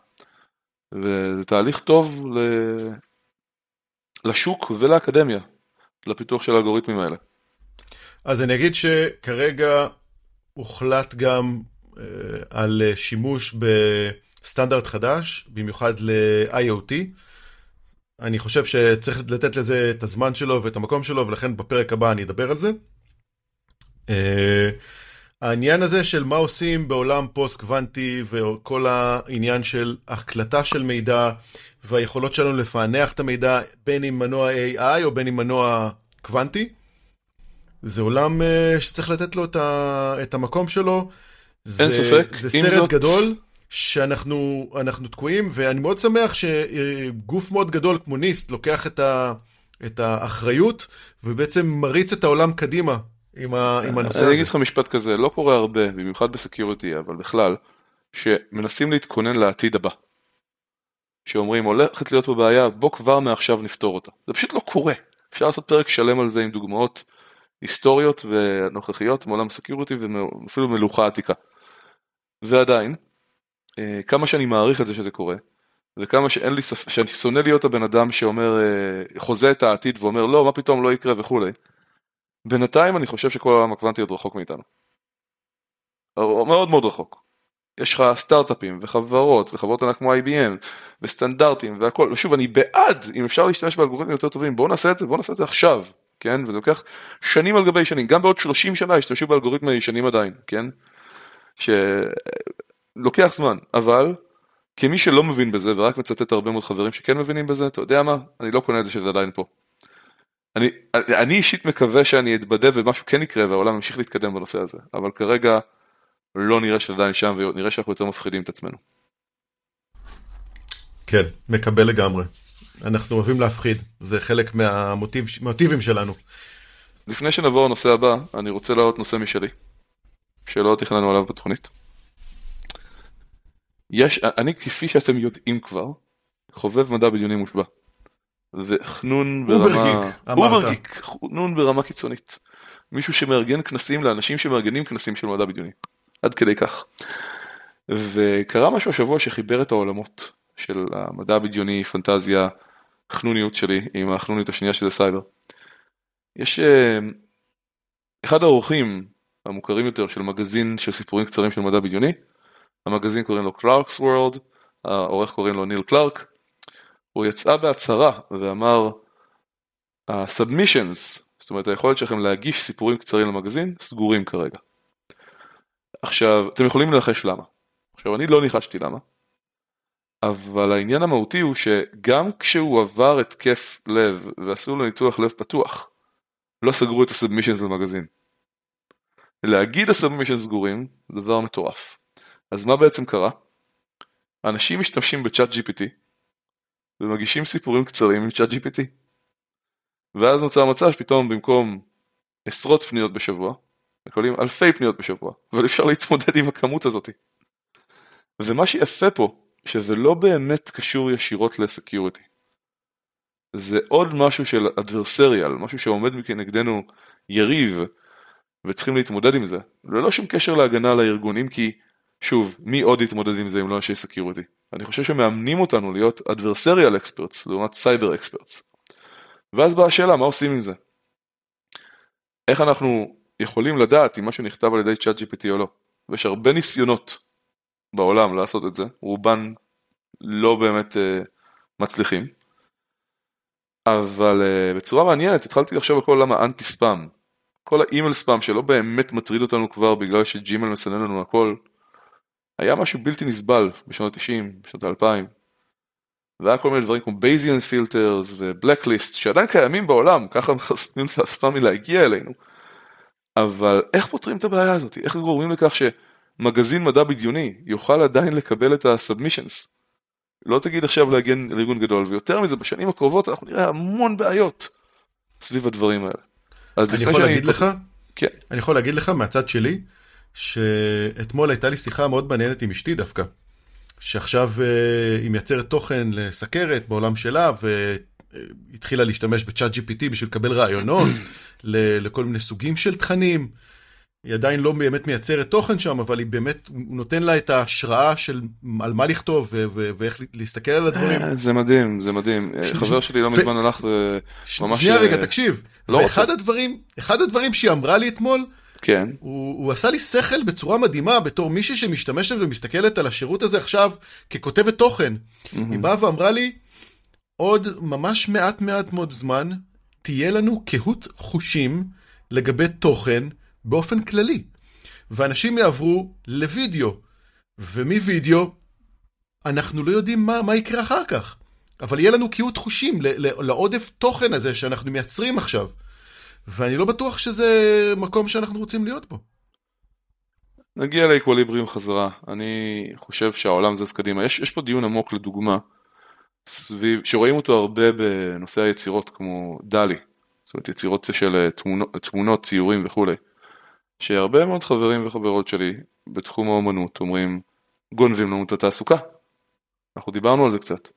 וזה תהליך טוב לשוק ולאקדמיה, לפיתוח של האלגוריתמים האלה. אז אני אגיד שכרגע הוחלט גם על שימוש בסטנדרט חדש, במיוחד ל-IoT. אני חושב שצריך לתת לזה את הזמן שלו ואת המקום שלו, ולכן בפרק הבא אני אדבר על זה. Uh, העניין הזה של מה עושים בעולם פוסט קוונטי וכל העניין של הקלטה של מידע והיכולות שלנו לפענח את המידע בין עם מנוע AI או בין עם מנוע קוונטי, זה עולם uh, שצריך לתת לו את המקום שלו. אין זה, ספק. זה סרט זאת... גדול שאנחנו תקועים, ואני מאוד שמח שגוף מאוד גדול כמו ניסט לוקח את, ה, את האחריות ובעצם מריץ את העולם קדימה עם, ה, עם הנושא הזה. אני אגיד לך משפט כזה, לא קורה הרבה, במיוחד ב-security, אבל בכלל, שמנסים להתכונן לעתיד הבא. שאומרים הולכת להיות פה בעיה, בוא כבר מעכשיו נפתור אותה. זה פשוט לא קורה. אפשר לעשות פרק שלם על זה עם דוגמאות היסטוריות ונוכחיות מעולם ה-security ואפילו מלוכה עתיקה. ועדיין, אה, כמה שאני מעריך את זה שזה קורה, וכמה שאין לי ספק, שאני שונא להיות הבן אדם שאומר, אה, חוזה את העתיד ואומר לא, מה פתאום לא יקרה וכולי. בינתיים אני חושב שכל העולם הקוונטי עוד רחוק מאיתנו. מאוד מאוד רחוק. יש לך סטארט-אפים וחברות וחברות ענק כמו IBM וסטנדרטים והכל, ושוב אני בעד אם אפשר להשתמש באלגוריתמים יותר טובים בואו נעשה את זה, בואו נעשה את זה עכשיו, כן, וזה לוקח שנים על גבי שנים, גם בעוד 30 שנה ישתמשו באלגוריתמים הישנים עדיין, כן, שלוקח זמן, אבל כמי שלא מבין בזה ורק מצטט הרבה מאוד חברים שכן מבינים בזה, אתה יודע מה, אני לא קונה את זה שזה עדיין פה. אני, אני אישית מקווה שאני אתבדה ומשהו כן יקרה והעולם ימשיך להתקדם בנושא הזה, אבל כרגע לא נראה שזה עדיין שם ונראה שאנחנו יותר מפחידים את עצמנו. כן, מקבל לגמרי. אנחנו אוהבים להפחיד, זה חלק מהמוטיבים שלנו. לפני שנעבור לנושא הבא, אני רוצה להעלות נושא משלי, שלא תכננו עליו בתוכנית. יש, אני כפי שאתם יודעים כבר, חובב מדע בדיוני מושבע. וחנון ברמה... אוברגיק, אמרת. אוברגיק, חנון ברמה קיצונית. מישהו שמארגן כנסים לאנשים שמארגנים כנסים של מדע בדיוני. עד כדי כך. וקרה משהו השבוע שחיבר את העולמות של המדע הבדיוני, פנטזיה, חנוניות שלי עם החנוניות השנייה שזה סייבר. יש אה, אחד העורכים המוכרים יותר של מגזין של סיפורים קצרים של מדע בדיוני, המגזין קוראים לו Clarkesworld, העורך קוראים לו ניל קלארק, הוא יצא בהצהרה ואמר ה-submissions, זאת אומרת היכולת שלכם להגיש סיפורים קצרים למגזין, סגורים כרגע. עכשיו, אתם יכולים לנחש למה. עכשיו, אני לא ניחשתי למה, אבל העניין המהותי הוא שגם כשהוא עבר התקף לב ועשו לו ניתוח לב פתוח, לא סגרו את הסאבמישנס למגזין. להגיד הסאבמישנס סגורים זה דבר מטורף. אז מה בעצם קרה? אנשים משתמשים בצ'אט GPT ומגישים סיפורים קצרים עם צ'אט GPT. ואז נוצר מצב שפתאום במקום עשרות פניות בשבוע, מקבלים אלפי פניות בשבוע, אבל אפשר להתמודד עם הכמות הזאת. ומה שיפה פה, שזה לא באמת קשור ישירות ל-security. זה עוד משהו של adversarial, משהו שעומד כנגדנו יריב, וצריכים להתמודד עם זה, ללא שום קשר להגנה על הארגונים, כי שוב, מי עוד יתמודד עם זה אם לא אנשי security? אני חושב שמאמנים אותנו להיות adversarial experts, לעומת cyber experts. ואז באה השאלה, מה עושים עם זה? איך אנחנו יכולים לדעת אם משהו נכתב על ידי ChatGPT או לא. ויש הרבה ניסיונות בעולם לעשות את זה, רובן לא באמת uh, מצליחים. אבל uh, בצורה מעניינת התחלתי לחשוב על כל עולם האנטי ספאם. כל האימייל ספאם שלא באמת מטריד אותנו כבר בגלל ש-Gmail מסנן לנו הכל, היה משהו בלתי נסבל בשנות ה-90, בשנות ה-2000. והיה כל מיני דברים כמו Bayesian filters ו-blacklist שעדיין קיימים בעולם, ככה מחסמים את הספאם מלהגיע אלינו. אבל איך פותרים את הבעיה הזאת? איך גורמים לכך שמגזין מדע בדיוני יוכל עדיין לקבל את הסאבמישנס? לא תגיד עכשיו להגן לארגון גדול, ויותר מזה, בשנים הקרובות אנחנו נראה המון בעיות סביב הדברים האלה. אז אני יכול להגיד לך? כן. אני יכול להגיד לך מהצד שלי, שאתמול הייתה לי שיחה מאוד מעניינת עם אשתי דווקא, שעכשיו אה, היא מייצרת תוכן לסכרת בעולם שלה, והתחילה להשתמש בצ'אט GPT בשביל לקבל רעיונות [COUGHS] לכל מיני סוגים של תכנים. היא עדיין לא באמת מייצרת תוכן שם, אבל היא באמת, הוא נותן לה את ההשראה של על מה לכתוב ואיך להסתכל על הדברים. אה, זה מדהים, זה מדהים. חבר שלי לא מזמן הלך וממש... שנייה רגע, תקשיב. לא ואחד הדברים, אחד הדברים שהיא אמרה לי אתמול, כן. הוא, הוא עשה לי שכל בצורה מדהימה בתור מישהי שמשתמשת ומסתכלת על השירות הזה עכשיו ככותבת תוכן. Mm-hmm. היא באה ואמרה לי, עוד ממש מעט מעט מאוד זמן, תהיה לנו קהות חושים לגבי תוכן באופן כללי. ואנשים יעברו לוידאו, ומווידאו אנחנו לא יודעים מה, מה יקרה אחר כך. אבל יהיה לנו קהות חושים לעודף תוכן הזה שאנחנו מייצרים עכשיו. ואני לא בטוח שזה מקום שאנחנו רוצים להיות בו. נגיע לאקווליבריום חזרה. אני חושב שהעולם זז קדימה. יש, יש פה דיון עמוק לדוגמה, סביב, שרואים אותו הרבה בנושא היצירות כמו דלי. זאת אומרת יצירות של תמונות, תמונות ציורים וכולי. שהרבה מאוד חברים וחברות שלי בתחום האומנות אומרים גונבים לנו את התעסוקה. אנחנו דיברנו על זה קצת.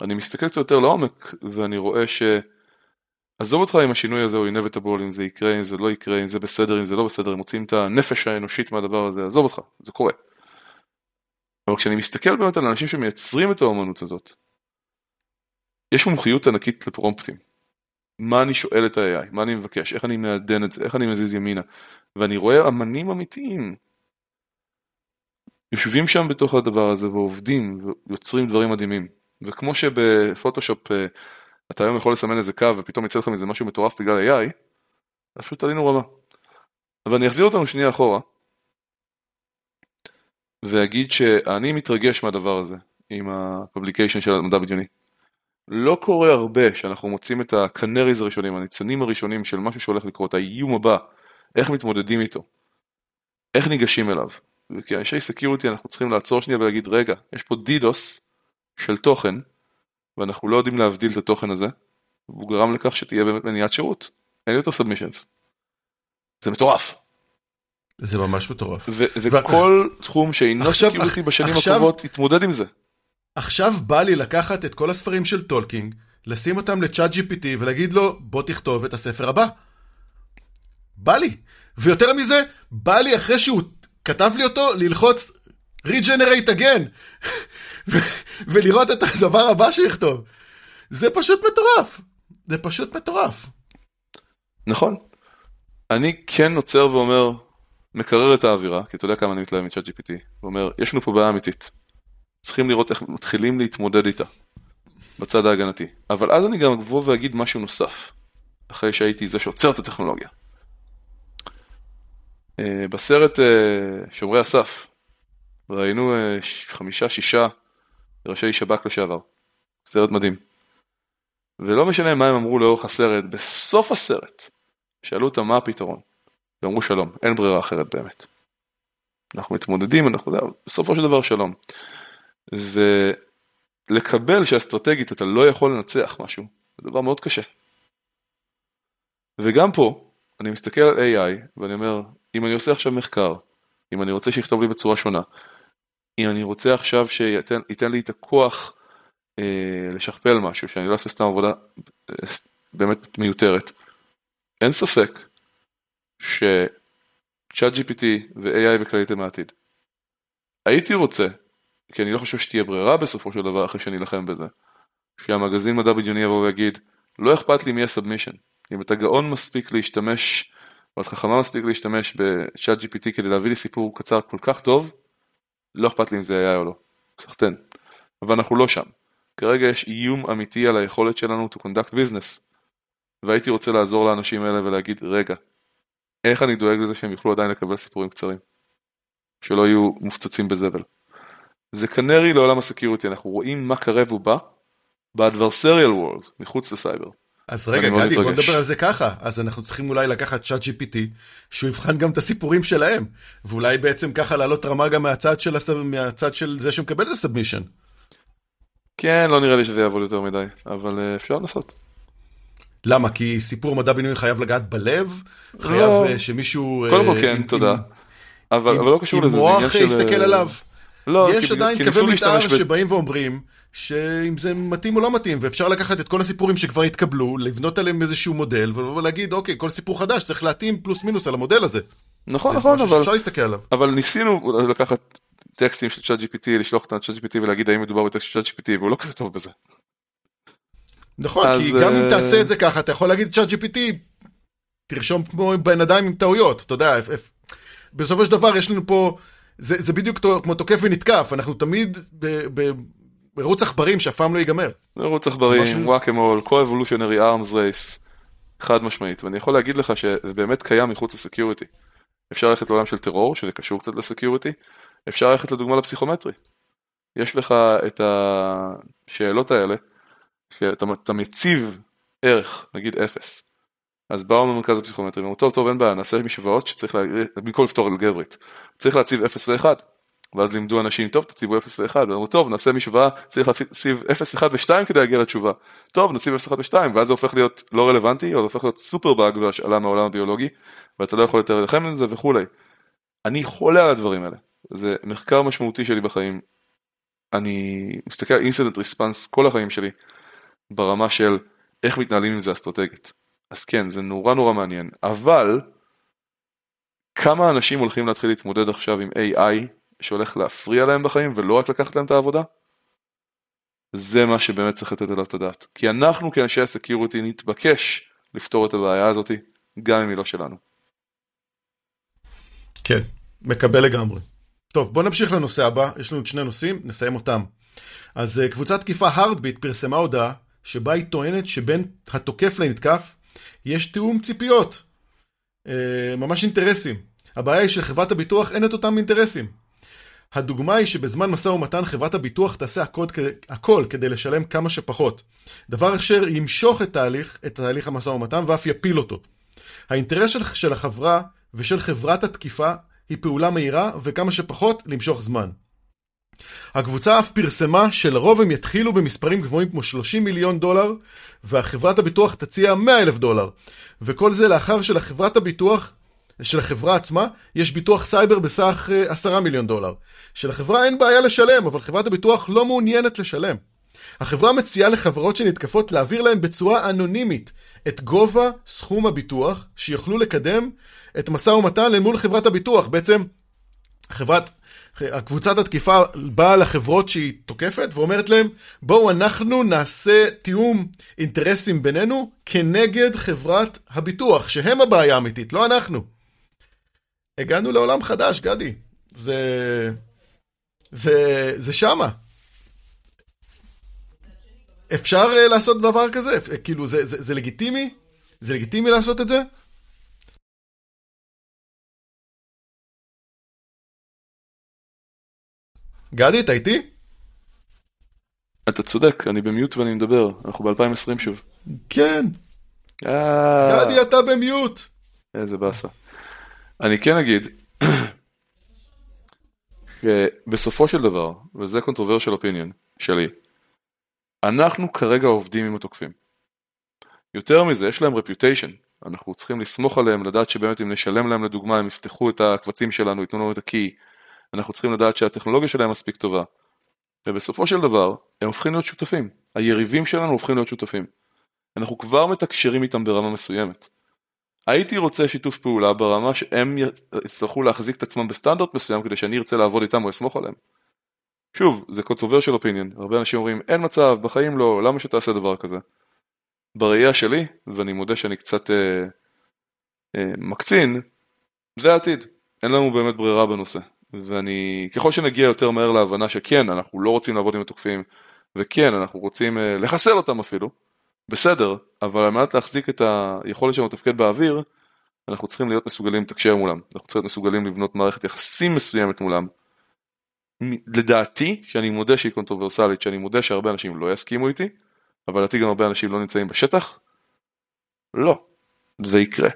אני מסתכל קצת יותר לעומק ואני רואה ש... עזוב אותך אם השינוי הזה הוא inevitable, אם זה יקרה, אם זה לא יקרה, אם זה בסדר, אם זה לא בסדר, אם מוצאים את הנפש האנושית מהדבר הזה, עזוב אותך, זה קורה. אבל כשאני מסתכל באמת על אנשים שמייצרים את האומנות הזאת, יש מומחיות ענקית לפרומפטים. מה אני שואל את ה-AI, מה אני מבקש, איך אני מעדן את זה, איך אני מזיז ימינה. ואני רואה אמנים אמיתיים יושבים שם בתוך הדבר הזה ועובדים ויוצרים דברים מדהימים. וכמו שבפוטושופ אה, אתה היום יכול לסמן איזה קו ופתאום יצא לך מזה משהו מטורף בגלל AI, אז פשוט עלינו רמה. אבל אני אחזיר אותנו שנייה אחורה, ואגיד שאני מתרגש מהדבר הזה, עם ה-publication של המדע בדיוני. לא קורה הרבה שאנחנו מוצאים את ה-canaries הראשונים, הניצנים הראשונים של משהו שהולך לקרות, האיום הבא, איך מתמודדים איתו, איך ניגשים אליו. וכאנשי security אנחנו צריכים לעצור שנייה ולהגיד, רגע, יש פה DDoS של תוכן, ואנחנו לא יודעים להבדיל את התוכן הזה, והוא גרם לכך שתהיה באמת מניעת שירות. אין יותר submissions. זה מטורף. זה ממש מטורף. וזה ו- כל תחום שאינו security בשנים עכשיו, הקרובות יתמודד עם זה. עכשיו בא לי לקחת את כל הספרים של טולקין, לשים אותם ל-ChatGPT ולהגיד לו, בוא תכתוב את הספר הבא. בא לי. ויותר מזה, בא לי אחרי שהוא כתב לי אותו, ללחוץ Regenerate again, [LAUGHS] ולראות את הדבר הבא שיכתוב. זה פשוט מטורף. זה פשוט מטורף. נכון. אני כן עוצר ואומר, מקרר את האווירה, כי אתה יודע כמה אני מתלהב מצ'אט GPT, ואומר, יש לנו פה בעיה אמיתית. צריכים לראות איך מתחילים להתמודד איתה, בצד ההגנתי. אבל אז אני גם אבוא ואגיד משהו נוסף, אחרי שהייתי זה שעוצר את הטכנולוגיה. אה, בסרט אה, שומרי הסף, ראינו אה, חמישה, שישה ראשי שב"כ לשעבר. סרט מדהים. ולא משנה מה הם אמרו לאורך הסרט, בסוף הסרט, שאלו אותם מה הפתרון. ואמרו שלום, אין ברירה אחרת באמת. אנחנו מתמודדים, אנחנו, בסופו של דבר שלום. ולקבל שאסטרטגית אתה לא יכול לנצח משהו, זה דבר מאוד קשה. וגם פה, אני מסתכל על AI ואני אומר, אם אני עושה עכשיו מחקר, אם אני רוצה שיכתוב לי בצורה שונה, אם אני רוצה עכשיו שייתן לי את הכוח אה, לשכפל משהו, שאני לא אעשה סתם עבודה אה, באמת מיותרת, אין ספק שצ'אט GPT ו-AI בכללית הם העתיד. הייתי רוצה, כי אני לא חושב שתהיה ברירה בסופו של דבר אחרי שאני אלחם בזה, שהמגזין מדע בדיוני יבוא ויגיד, לא אכפת לי מי הסאבמישן, אם אתה גאון מספיק להשתמש, או את חכמה מספיק להשתמש ב-ChatGPT כדי להביא לי סיפור קצר כל כך טוב, לא אכפת לי אם זה היה או לא, סחטיין. אבל אנחנו לא שם. כרגע יש איום אמיתי על היכולת שלנו to conduct business. והייתי רוצה לעזור לאנשים האלה ולהגיד, רגע, איך אני דואג לזה שהם יוכלו עדיין לקבל סיפורים קצרים? שלא יהיו מופצצים בזבל. זה canary לעולם ה-security, אנחנו רואים מה קרב ובא באדברסריאל וורלד, מחוץ לסייבר. אז רגע, גדי, בוא נדבר על זה ככה. אז אנחנו צריכים אולי לקחת צ'אט GPT, שהוא יבחן גם את הסיפורים שלהם, ואולי בעצם ככה לעלות רמה גם מהצד של, הסב... מהצד של זה שמקבל את הסאבמישן. כן, לא נראה לי שזה יעבוד יותר מדי, אבל uh, אפשר לנסות. למה? כי סיפור מדע בינוי חייב לגעת בלב? חייב לא. uh, שמישהו... קודם כל uh, כן, עם, תודה. עם, אבל, עם, אבל לא קשור לזה, זה עניין של... עם מוח יסתכל עליו. לא, יש כי, עדיין קווי מתאר שבאים ואומרים שאם זה מתאים או לא מתאים, ואפשר לקחת את כל הסיפורים שכבר התקבלו, לבנות עליהם איזשהו מודל, ולהגיד, אוקיי, כל סיפור חדש צריך להתאים פלוס מינוס על המודל הזה. נכון, נכון, אבל... אפשר להסתכל עליו. אבל ניסינו לקחת טקסטים של צ'אט GPT, לשלוח אותם לצ'אט GPT ולהגיד האם מדובר בטקסט של צ'אט GPT, והוא לא כזה טוב בזה. נכון, אז... כי גם אם אה, תעשה את זה ככה, אתה יכול להגיד צ'אט GPT, תרשום כמו בן אדם עם טעויות, אתה יודע, בסופו של דבר יש לנו פה, זה, זה בדיוק כמו תוקף ונתקף, אנחנו תמיד מרוץ עכברים שאף פעם לא ייגמר. מרוץ עכברים, וואקמול, co-evolutionary arms race, חד משמעית, ואני יכול להגיד לך שזה באמת קיים מחוץ לסקיוריטי. אפשר ללכת לעולם של טרור, שזה קשור קצת לסקיוריטי, אפשר ללכת לדוגמה לפסיכומטרי. יש לך את השאלות האלה, שאתה מציב ערך, נגיד אפס. אז באו ממרכז הפסיכומטרי, ואמרו טוב טוב אין בעיה, נעשה משוואות שצריך, לה... במקום לפתור אלגברית, צריך להציב 0 ו-1. ואז לימדו אנשים, טוב תציבו 0 ו-1, ואמרו טוב נעשה משוואה, צריך להציב 0, 1 ו-2 כדי להגיע לתשובה. טוב נציב 0, 1 ו-2, ואז זה הופך להיות לא רלוונטי, או זה הופך להיות superbug והשאלה מהעולם הביולוגי, ואתה לא יכול יותר להילחם עם זה וכולי. אני חולה על הדברים האלה, זה מחקר משמעותי שלי בחיים. אני מסתכל על incident response כל החיים שלי, ברמה של איך מתנהלים עם זה אסטרטגית. אז כן, זה נורא נורא מעניין, אבל כמה אנשים הולכים להתחיל להתמודד עכשיו עם AI שהולך להפריע להם בחיים ולא רק לקחת להם את העבודה, זה מה שבאמת צריך לתת עליו את הדעת. כי אנחנו כאנשי הסקיוריטי נתבקש לפתור את הבעיה הזאת, גם אם היא לא שלנו. כן, מקבל לגמרי. טוב, בוא נמשיך לנושא הבא, יש לנו שני נושאים, נסיים אותם. אז uh, קבוצת תקיפה הארדביט פרסמה הודעה שבה היא טוענת שבין התוקף לנתקף יש תיאום ציפיות. Uh, ממש אינטרסים. הבעיה היא שלחברת הביטוח אין את אותם אינטרסים. הדוגמה היא שבזמן משא ומתן חברת הביטוח תעשה הכל, הכל כדי לשלם כמה שפחות. דבר אשר ימשוך את תהליך, את תהליך המשא ומתן ואף יפיל אותו. האינטרס של, של החברה ושל חברת התקיפה היא פעולה מהירה וכמה שפחות למשוך זמן. הקבוצה אף פרסמה שלרוב הם יתחילו במספרים גבוהים כמו 30 מיליון דולר והחברת הביטוח תציע 100 אלף דולר וכל זה לאחר שלחברת הביטוח של החברה עצמה יש ביטוח סייבר בסך 10 אה, מיליון דולר. שלחברה אין בעיה לשלם אבל חברת הביטוח לא מעוניינת לשלם. החברה מציעה לחברות שנתקפות להעביר להן בצורה אנונימית את גובה סכום הביטוח שיוכלו לקדם את משא ומתן למול חברת הביטוח. בעצם חברת, קבוצת התקיפה באה לחברות שהיא תוקפת ואומרת להם בואו אנחנו נעשה תיאום אינטרסים בינינו כנגד חברת הביטוח שהם הבעיה האמיתית, לא אנחנו. הגענו לעולם חדש, גדי. זה... זה... זה שמה. אפשר uh, לעשות דבר כזה? כאילו, זה, זה, זה לגיטימי? זה לגיטימי לעשות את זה? גדי, אתה איתי? אתה צודק, אני במיוט ואני מדבר, אנחנו ב-2020 שוב. כן. אה... גדי, אתה במיוט. איזה באסה. אני כן אגיד, בסופו של דבר, וזה controversial opinion שלי, אנחנו כרגע עובדים עם התוקפים. יותר מזה, יש להם reputation, אנחנו צריכים לסמוך עליהם, לדעת שבאמת אם נשלם להם לדוגמה, הם יפתחו את הקבצים שלנו, ייתנו לנו את הקי, אנחנו צריכים לדעת שהטכנולוגיה שלהם מספיק טובה. ובסופו של דבר, הם הופכים להיות שותפים. היריבים שלנו הופכים להיות שותפים. אנחנו כבר מתקשרים איתם ברמה מסוימת. הייתי רוצה שיתוף פעולה ברמה שהם יצטרכו להחזיק את עצמם בסטנדרט מסוים כדי שאני ארצה לעבוד איתם או אסמוך עליהם. שוב, זה controversial opinion, הרבה אנשים אומרים אין מצב, בחיים לא, למה שתעשה דבר כזה? בראייה שלי, ואני מודה שאני קצת אה, אה, מקצין, זה העתיד, אין לנו באמת ברירה בנושא. ואני, ככל שנגיע יותר מהר להבנה שכן, אנחנו לא רוצים לעבוד עם התוקפים, וכן, אנחנו רוצים אה, לחסל אותם אפילו, בסדר, אבל על מנת להחזיק את היכולת שלנו לתפקד באוויר, אנחנו צריכים להיות מסוגלים לתקשר מולם, אנחנו צריכים להיות מסוגלים לבנות מערכת יחסים מסוימת מולם. לדעתי, שאני מודה שהיא controversialית, שאני מודה שהרבה אנשים לא יסכימו איתי, אבל לדעתי גם הרבה אנשים לא נמצאים בשטח, לא, זה יקרה.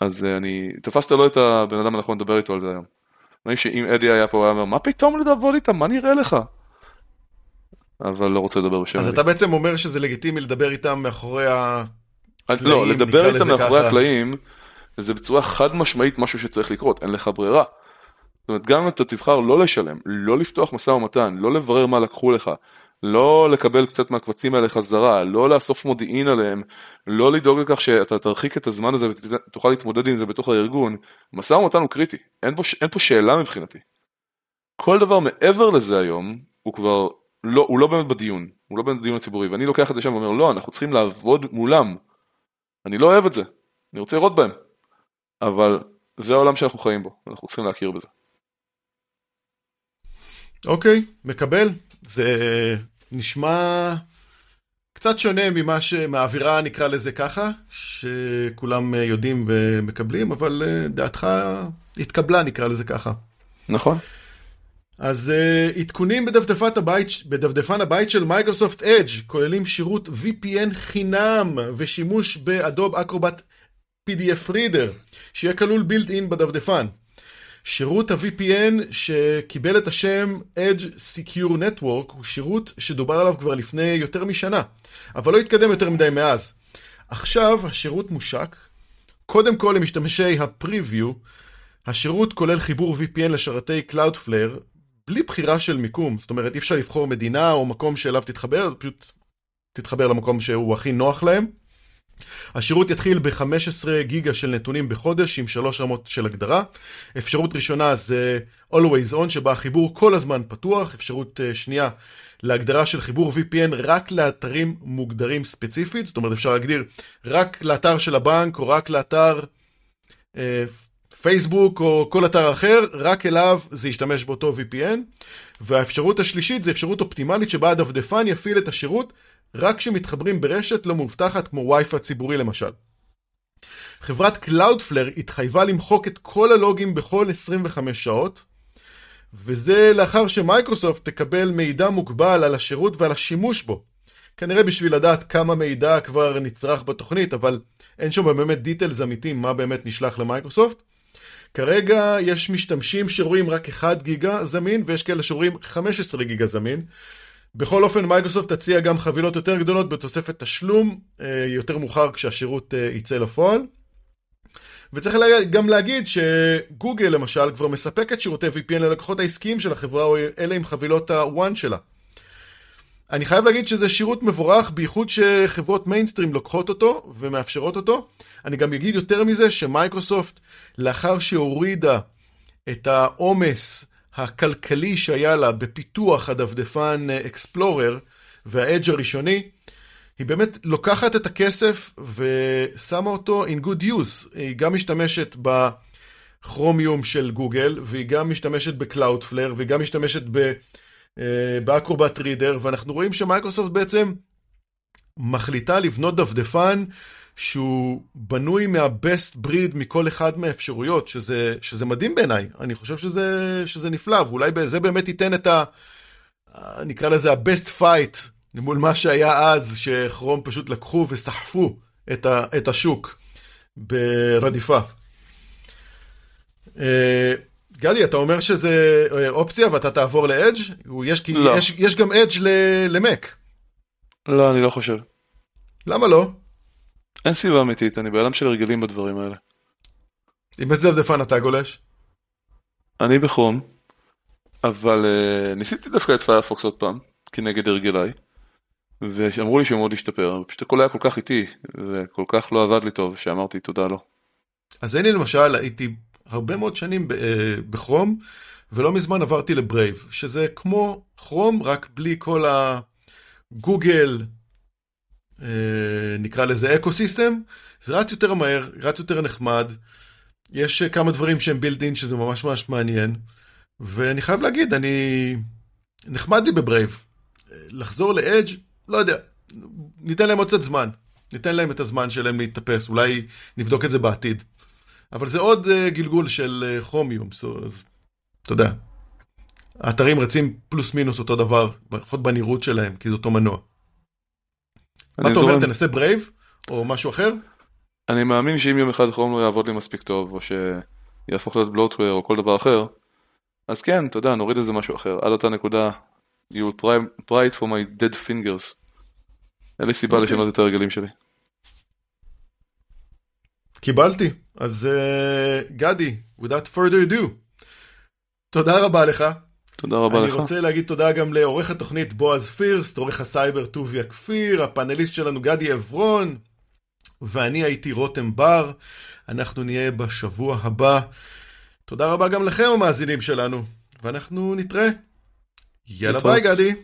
אז אה, אני, תפסת לא את הבן אדם הנכון לדבר איתו על זה היום. אני חושב שאם אדי היה פה, הוא היה אומר, מה פתאום לעבוד איתם, מה נראה לך? אבל לא רוצה לדבר בשם. אז אתה בעצם אומר שזה לגיטימי לדבר איתם מאחורי הקלעים, לא, לדבר איתם מאחורי הקלעים, זה בצורה חד משמעית משהו שצריך לקרות, אין לך ברירה. זאת אומרת, גם אם אתה תבחר לא לשלם, לא לפתוח משא ומתן, לא לברר מה לקחו לך, לא לקבל קצת מהקבצים האלה חזרה, לא לאסוף מודיעין עליהם, לא לדאוג לכך שאתה תרחיק את הזמן הזה ותוכל להתמודד עם זה בתוך הארגון, משא ומתן הוא קריטי, אין פה, אין פה שאלה מבחינתי. כל דבר מעבר לזה היום, הוא כבר לא, הוא לא באמת בדיון, הוא לא באמת בדיון הציבורי, ואני לוקח את זה שם ואומר, לא, אנחנו צריכים לעבוד מולם. אני לא אוהב את זה, אני רוצה לראות בהם. אבל זה העולם שאנחנו חיים בו, אנחנו צריכים להכיר בזה. אוקיי, מקבל. זה נשמע קצת שונה ממה שמהאווירה נקרא לזה ככה, שכולם יודעים ומקבלים, אבל אה, דעתך התקבלה נקרא לזה ככה. נכון. אז uh, עדכונים בדפדפן הבית, בדפדפן הבית של מייקרוסופט אדג' כוללים שירות VPN חינם ושימוש באדוב אקרובט PDF רידר שיהיה כלול בילט אין בדפדפן. שירות ה-VPN שקיבל את השם Edge Secure Network הוא שירות שדובר עליו כבר לפני יותר משנה, אבל לא התקדם יותר מדי מאז. עכשיו השירות מושק, קודם כל למשתמשי ה-Preview, השירות כולל חיבור VPN לשרתי Cloudflare בלי בחירה של מיקום, זאת אומרת אי אפשר לבחור מדינה או מקום שאליו תתחבר, פשוט תתחבר למקום שהוא הכי נוח להם. השירות יתחיל ב-15 גיגה של נתונים בחודש עם שלוש רמות של הגדרה. אפשרות ראשונה זה Always On שבה החיבור כל הזמן פתוח. אפשרות uh, שנייה להגדרה של חיבור VPN רק לאתרים מוגדרים ספציפית. זאת אומרת אפשר להגדיר רק לאתר של הבנק או רק לאתר uh, פייסבוק או כל אתר אחר, רק אליו זה ישתמש באותו VPN. והאפשרות השלישית זה אפשרות אופטימלית שבה הדפדפן יפעיל את השירות רק כשמתחברים ברשת לא מאובטחת כמו וי-פיי ציבורי למשל. חברת Cloudflare התחייבה למחוק את כל הלוגים בכל 25 שעות, וזה לאחר שמייקרוסופט תקבל מידע מוגבל על השירות ועל השימוש בו. כנראה בשביל לדעת כמה מידע כבר נצרך בתוכנית, אבל אין שם באמת details אמיתיים מה באמת נשלח למייקרוסופט. כרגע יש משתמשים שרואים רק 1 גיגה זמין, ויש כאלה שרואים 15 גיגה זמין. בכל אופן, מייקרוסופט תציע גם חבילות יותר גדולות בתוספת תשלום אה, יותר מאוחר כשהשירות אה, יצא לפועל. וצריך גם להגיד שגוגל למשל כבר מספקת שירותי VPN ללקוחות העסקיים של החברה, או אלה עם חבילות ה-one שלה. אני חייב להגיד שזה שירות מבורך, בייחוד שחברות מיינסטרים לוקחות אותו ומאפשרות אותו. אני גם אגיד יותר מזה שמייקרוסופט, לאחר שהורידה את העומס הכלכלי שהיה לה בפיתוח הדפדפן אקספלורר והאדג' הראשוני, היא באמת לוקחת את הכסף ושמה אותו in good use. היא גם משתמשת בכרומיום של גוגל, והיא גם משתמשת ב Cloudflare, והיא גם משתמשת באקרובט רידר, ואנחנו רואים שמייקרוסופט בעצם מחליטה לבנות דפדפן שהוא בנוי מה-best breed מכל אחד מהאפשרויות, שזה, שזה מדהים בעיניי. אני חושב שזה, שזה נפלא, ואולי זה באמת ייתן את ה... נקרא לזה ה-best fight מול מה שהיה אז, שכרום פשוט לקחו וסחפו את, ה, את השוק ברדיפה. אה, גדי, אתה אומר שזה אה, אופציה ואתה תעבור לאדג'? יש, לא. יש, יש גם אדג' למק. לא, אני לא חושב. למה לא? אין סיבה אמיתית, אני בעולם של הרגלים בדברים האלה. עם איזה דפדפן אתה גולש? אני בכרום, אבל uh, ניסיתי דווקא את פיירפוקס עוד פעם, כנגד הרגליי, ואמרו לי שהוא מאוד השתפר, פשוט הכל היה כל כך איטי, וכל כך לא עבד לי טוב, שאמרתי תודה לו. אז אני למשל הייתי הרבה מאוד שנים אה, בכרום, ולא מזמן עברתי לברייב, שזה כמו כרום, רק בלי כל הגוגל, נקרא לזה ecosystem, זה רץ יותר מהר, רץ יותר נחמד, יש אה, כמה דברים שהם built-in שזה ממש ממש מעניין, ואני חייב להגיד, אני נחמד לי בברייב. לחזור לאדג', לא יודע, ניתן להם עוד קצת זמן, ניתן להם את הזמן שלהם להתאפס, אולי נבדוק את זה בעתיד. אבל זה עוד uh, גלגול של כרומיום, uh, אז אתה יודע. האתרים רצים פלוס מינוס אותו דבר, לפחות בנראות שלהם, כי זה אותו מנוע. מה אתה אומר, תנסה ברייב או משהו אחר? אני מאמין שאם יום אחד כרום לא יעבוד לי מספיק טוב, או שיהפוך להיות bloatware או כל דבר אחר, אז כן, אתה יודע, נוריד איזה משהו אחר. עד אותה נקודה, you will pry it from my dead fingers. אין לי סיבה okay. אוקיי. לשנות את הרגלים שלי. קיבלתי. אז uh, גדי, without further ado, תודה רבה לך. תודה רבה אני לך. אני רוצה להגיד תודה גם לעורך התוכנית בועז פירסט, עורך הסייבר טוביה כפיר, הפאנליסט שלנו גדי עברון, ואני הייתי רותם בר. אנחנו נהיה בשבוע הבא. תודה רבה גם לכם המאזינים שלנו, ואנחנו נתראה. יאללה ביי גדי.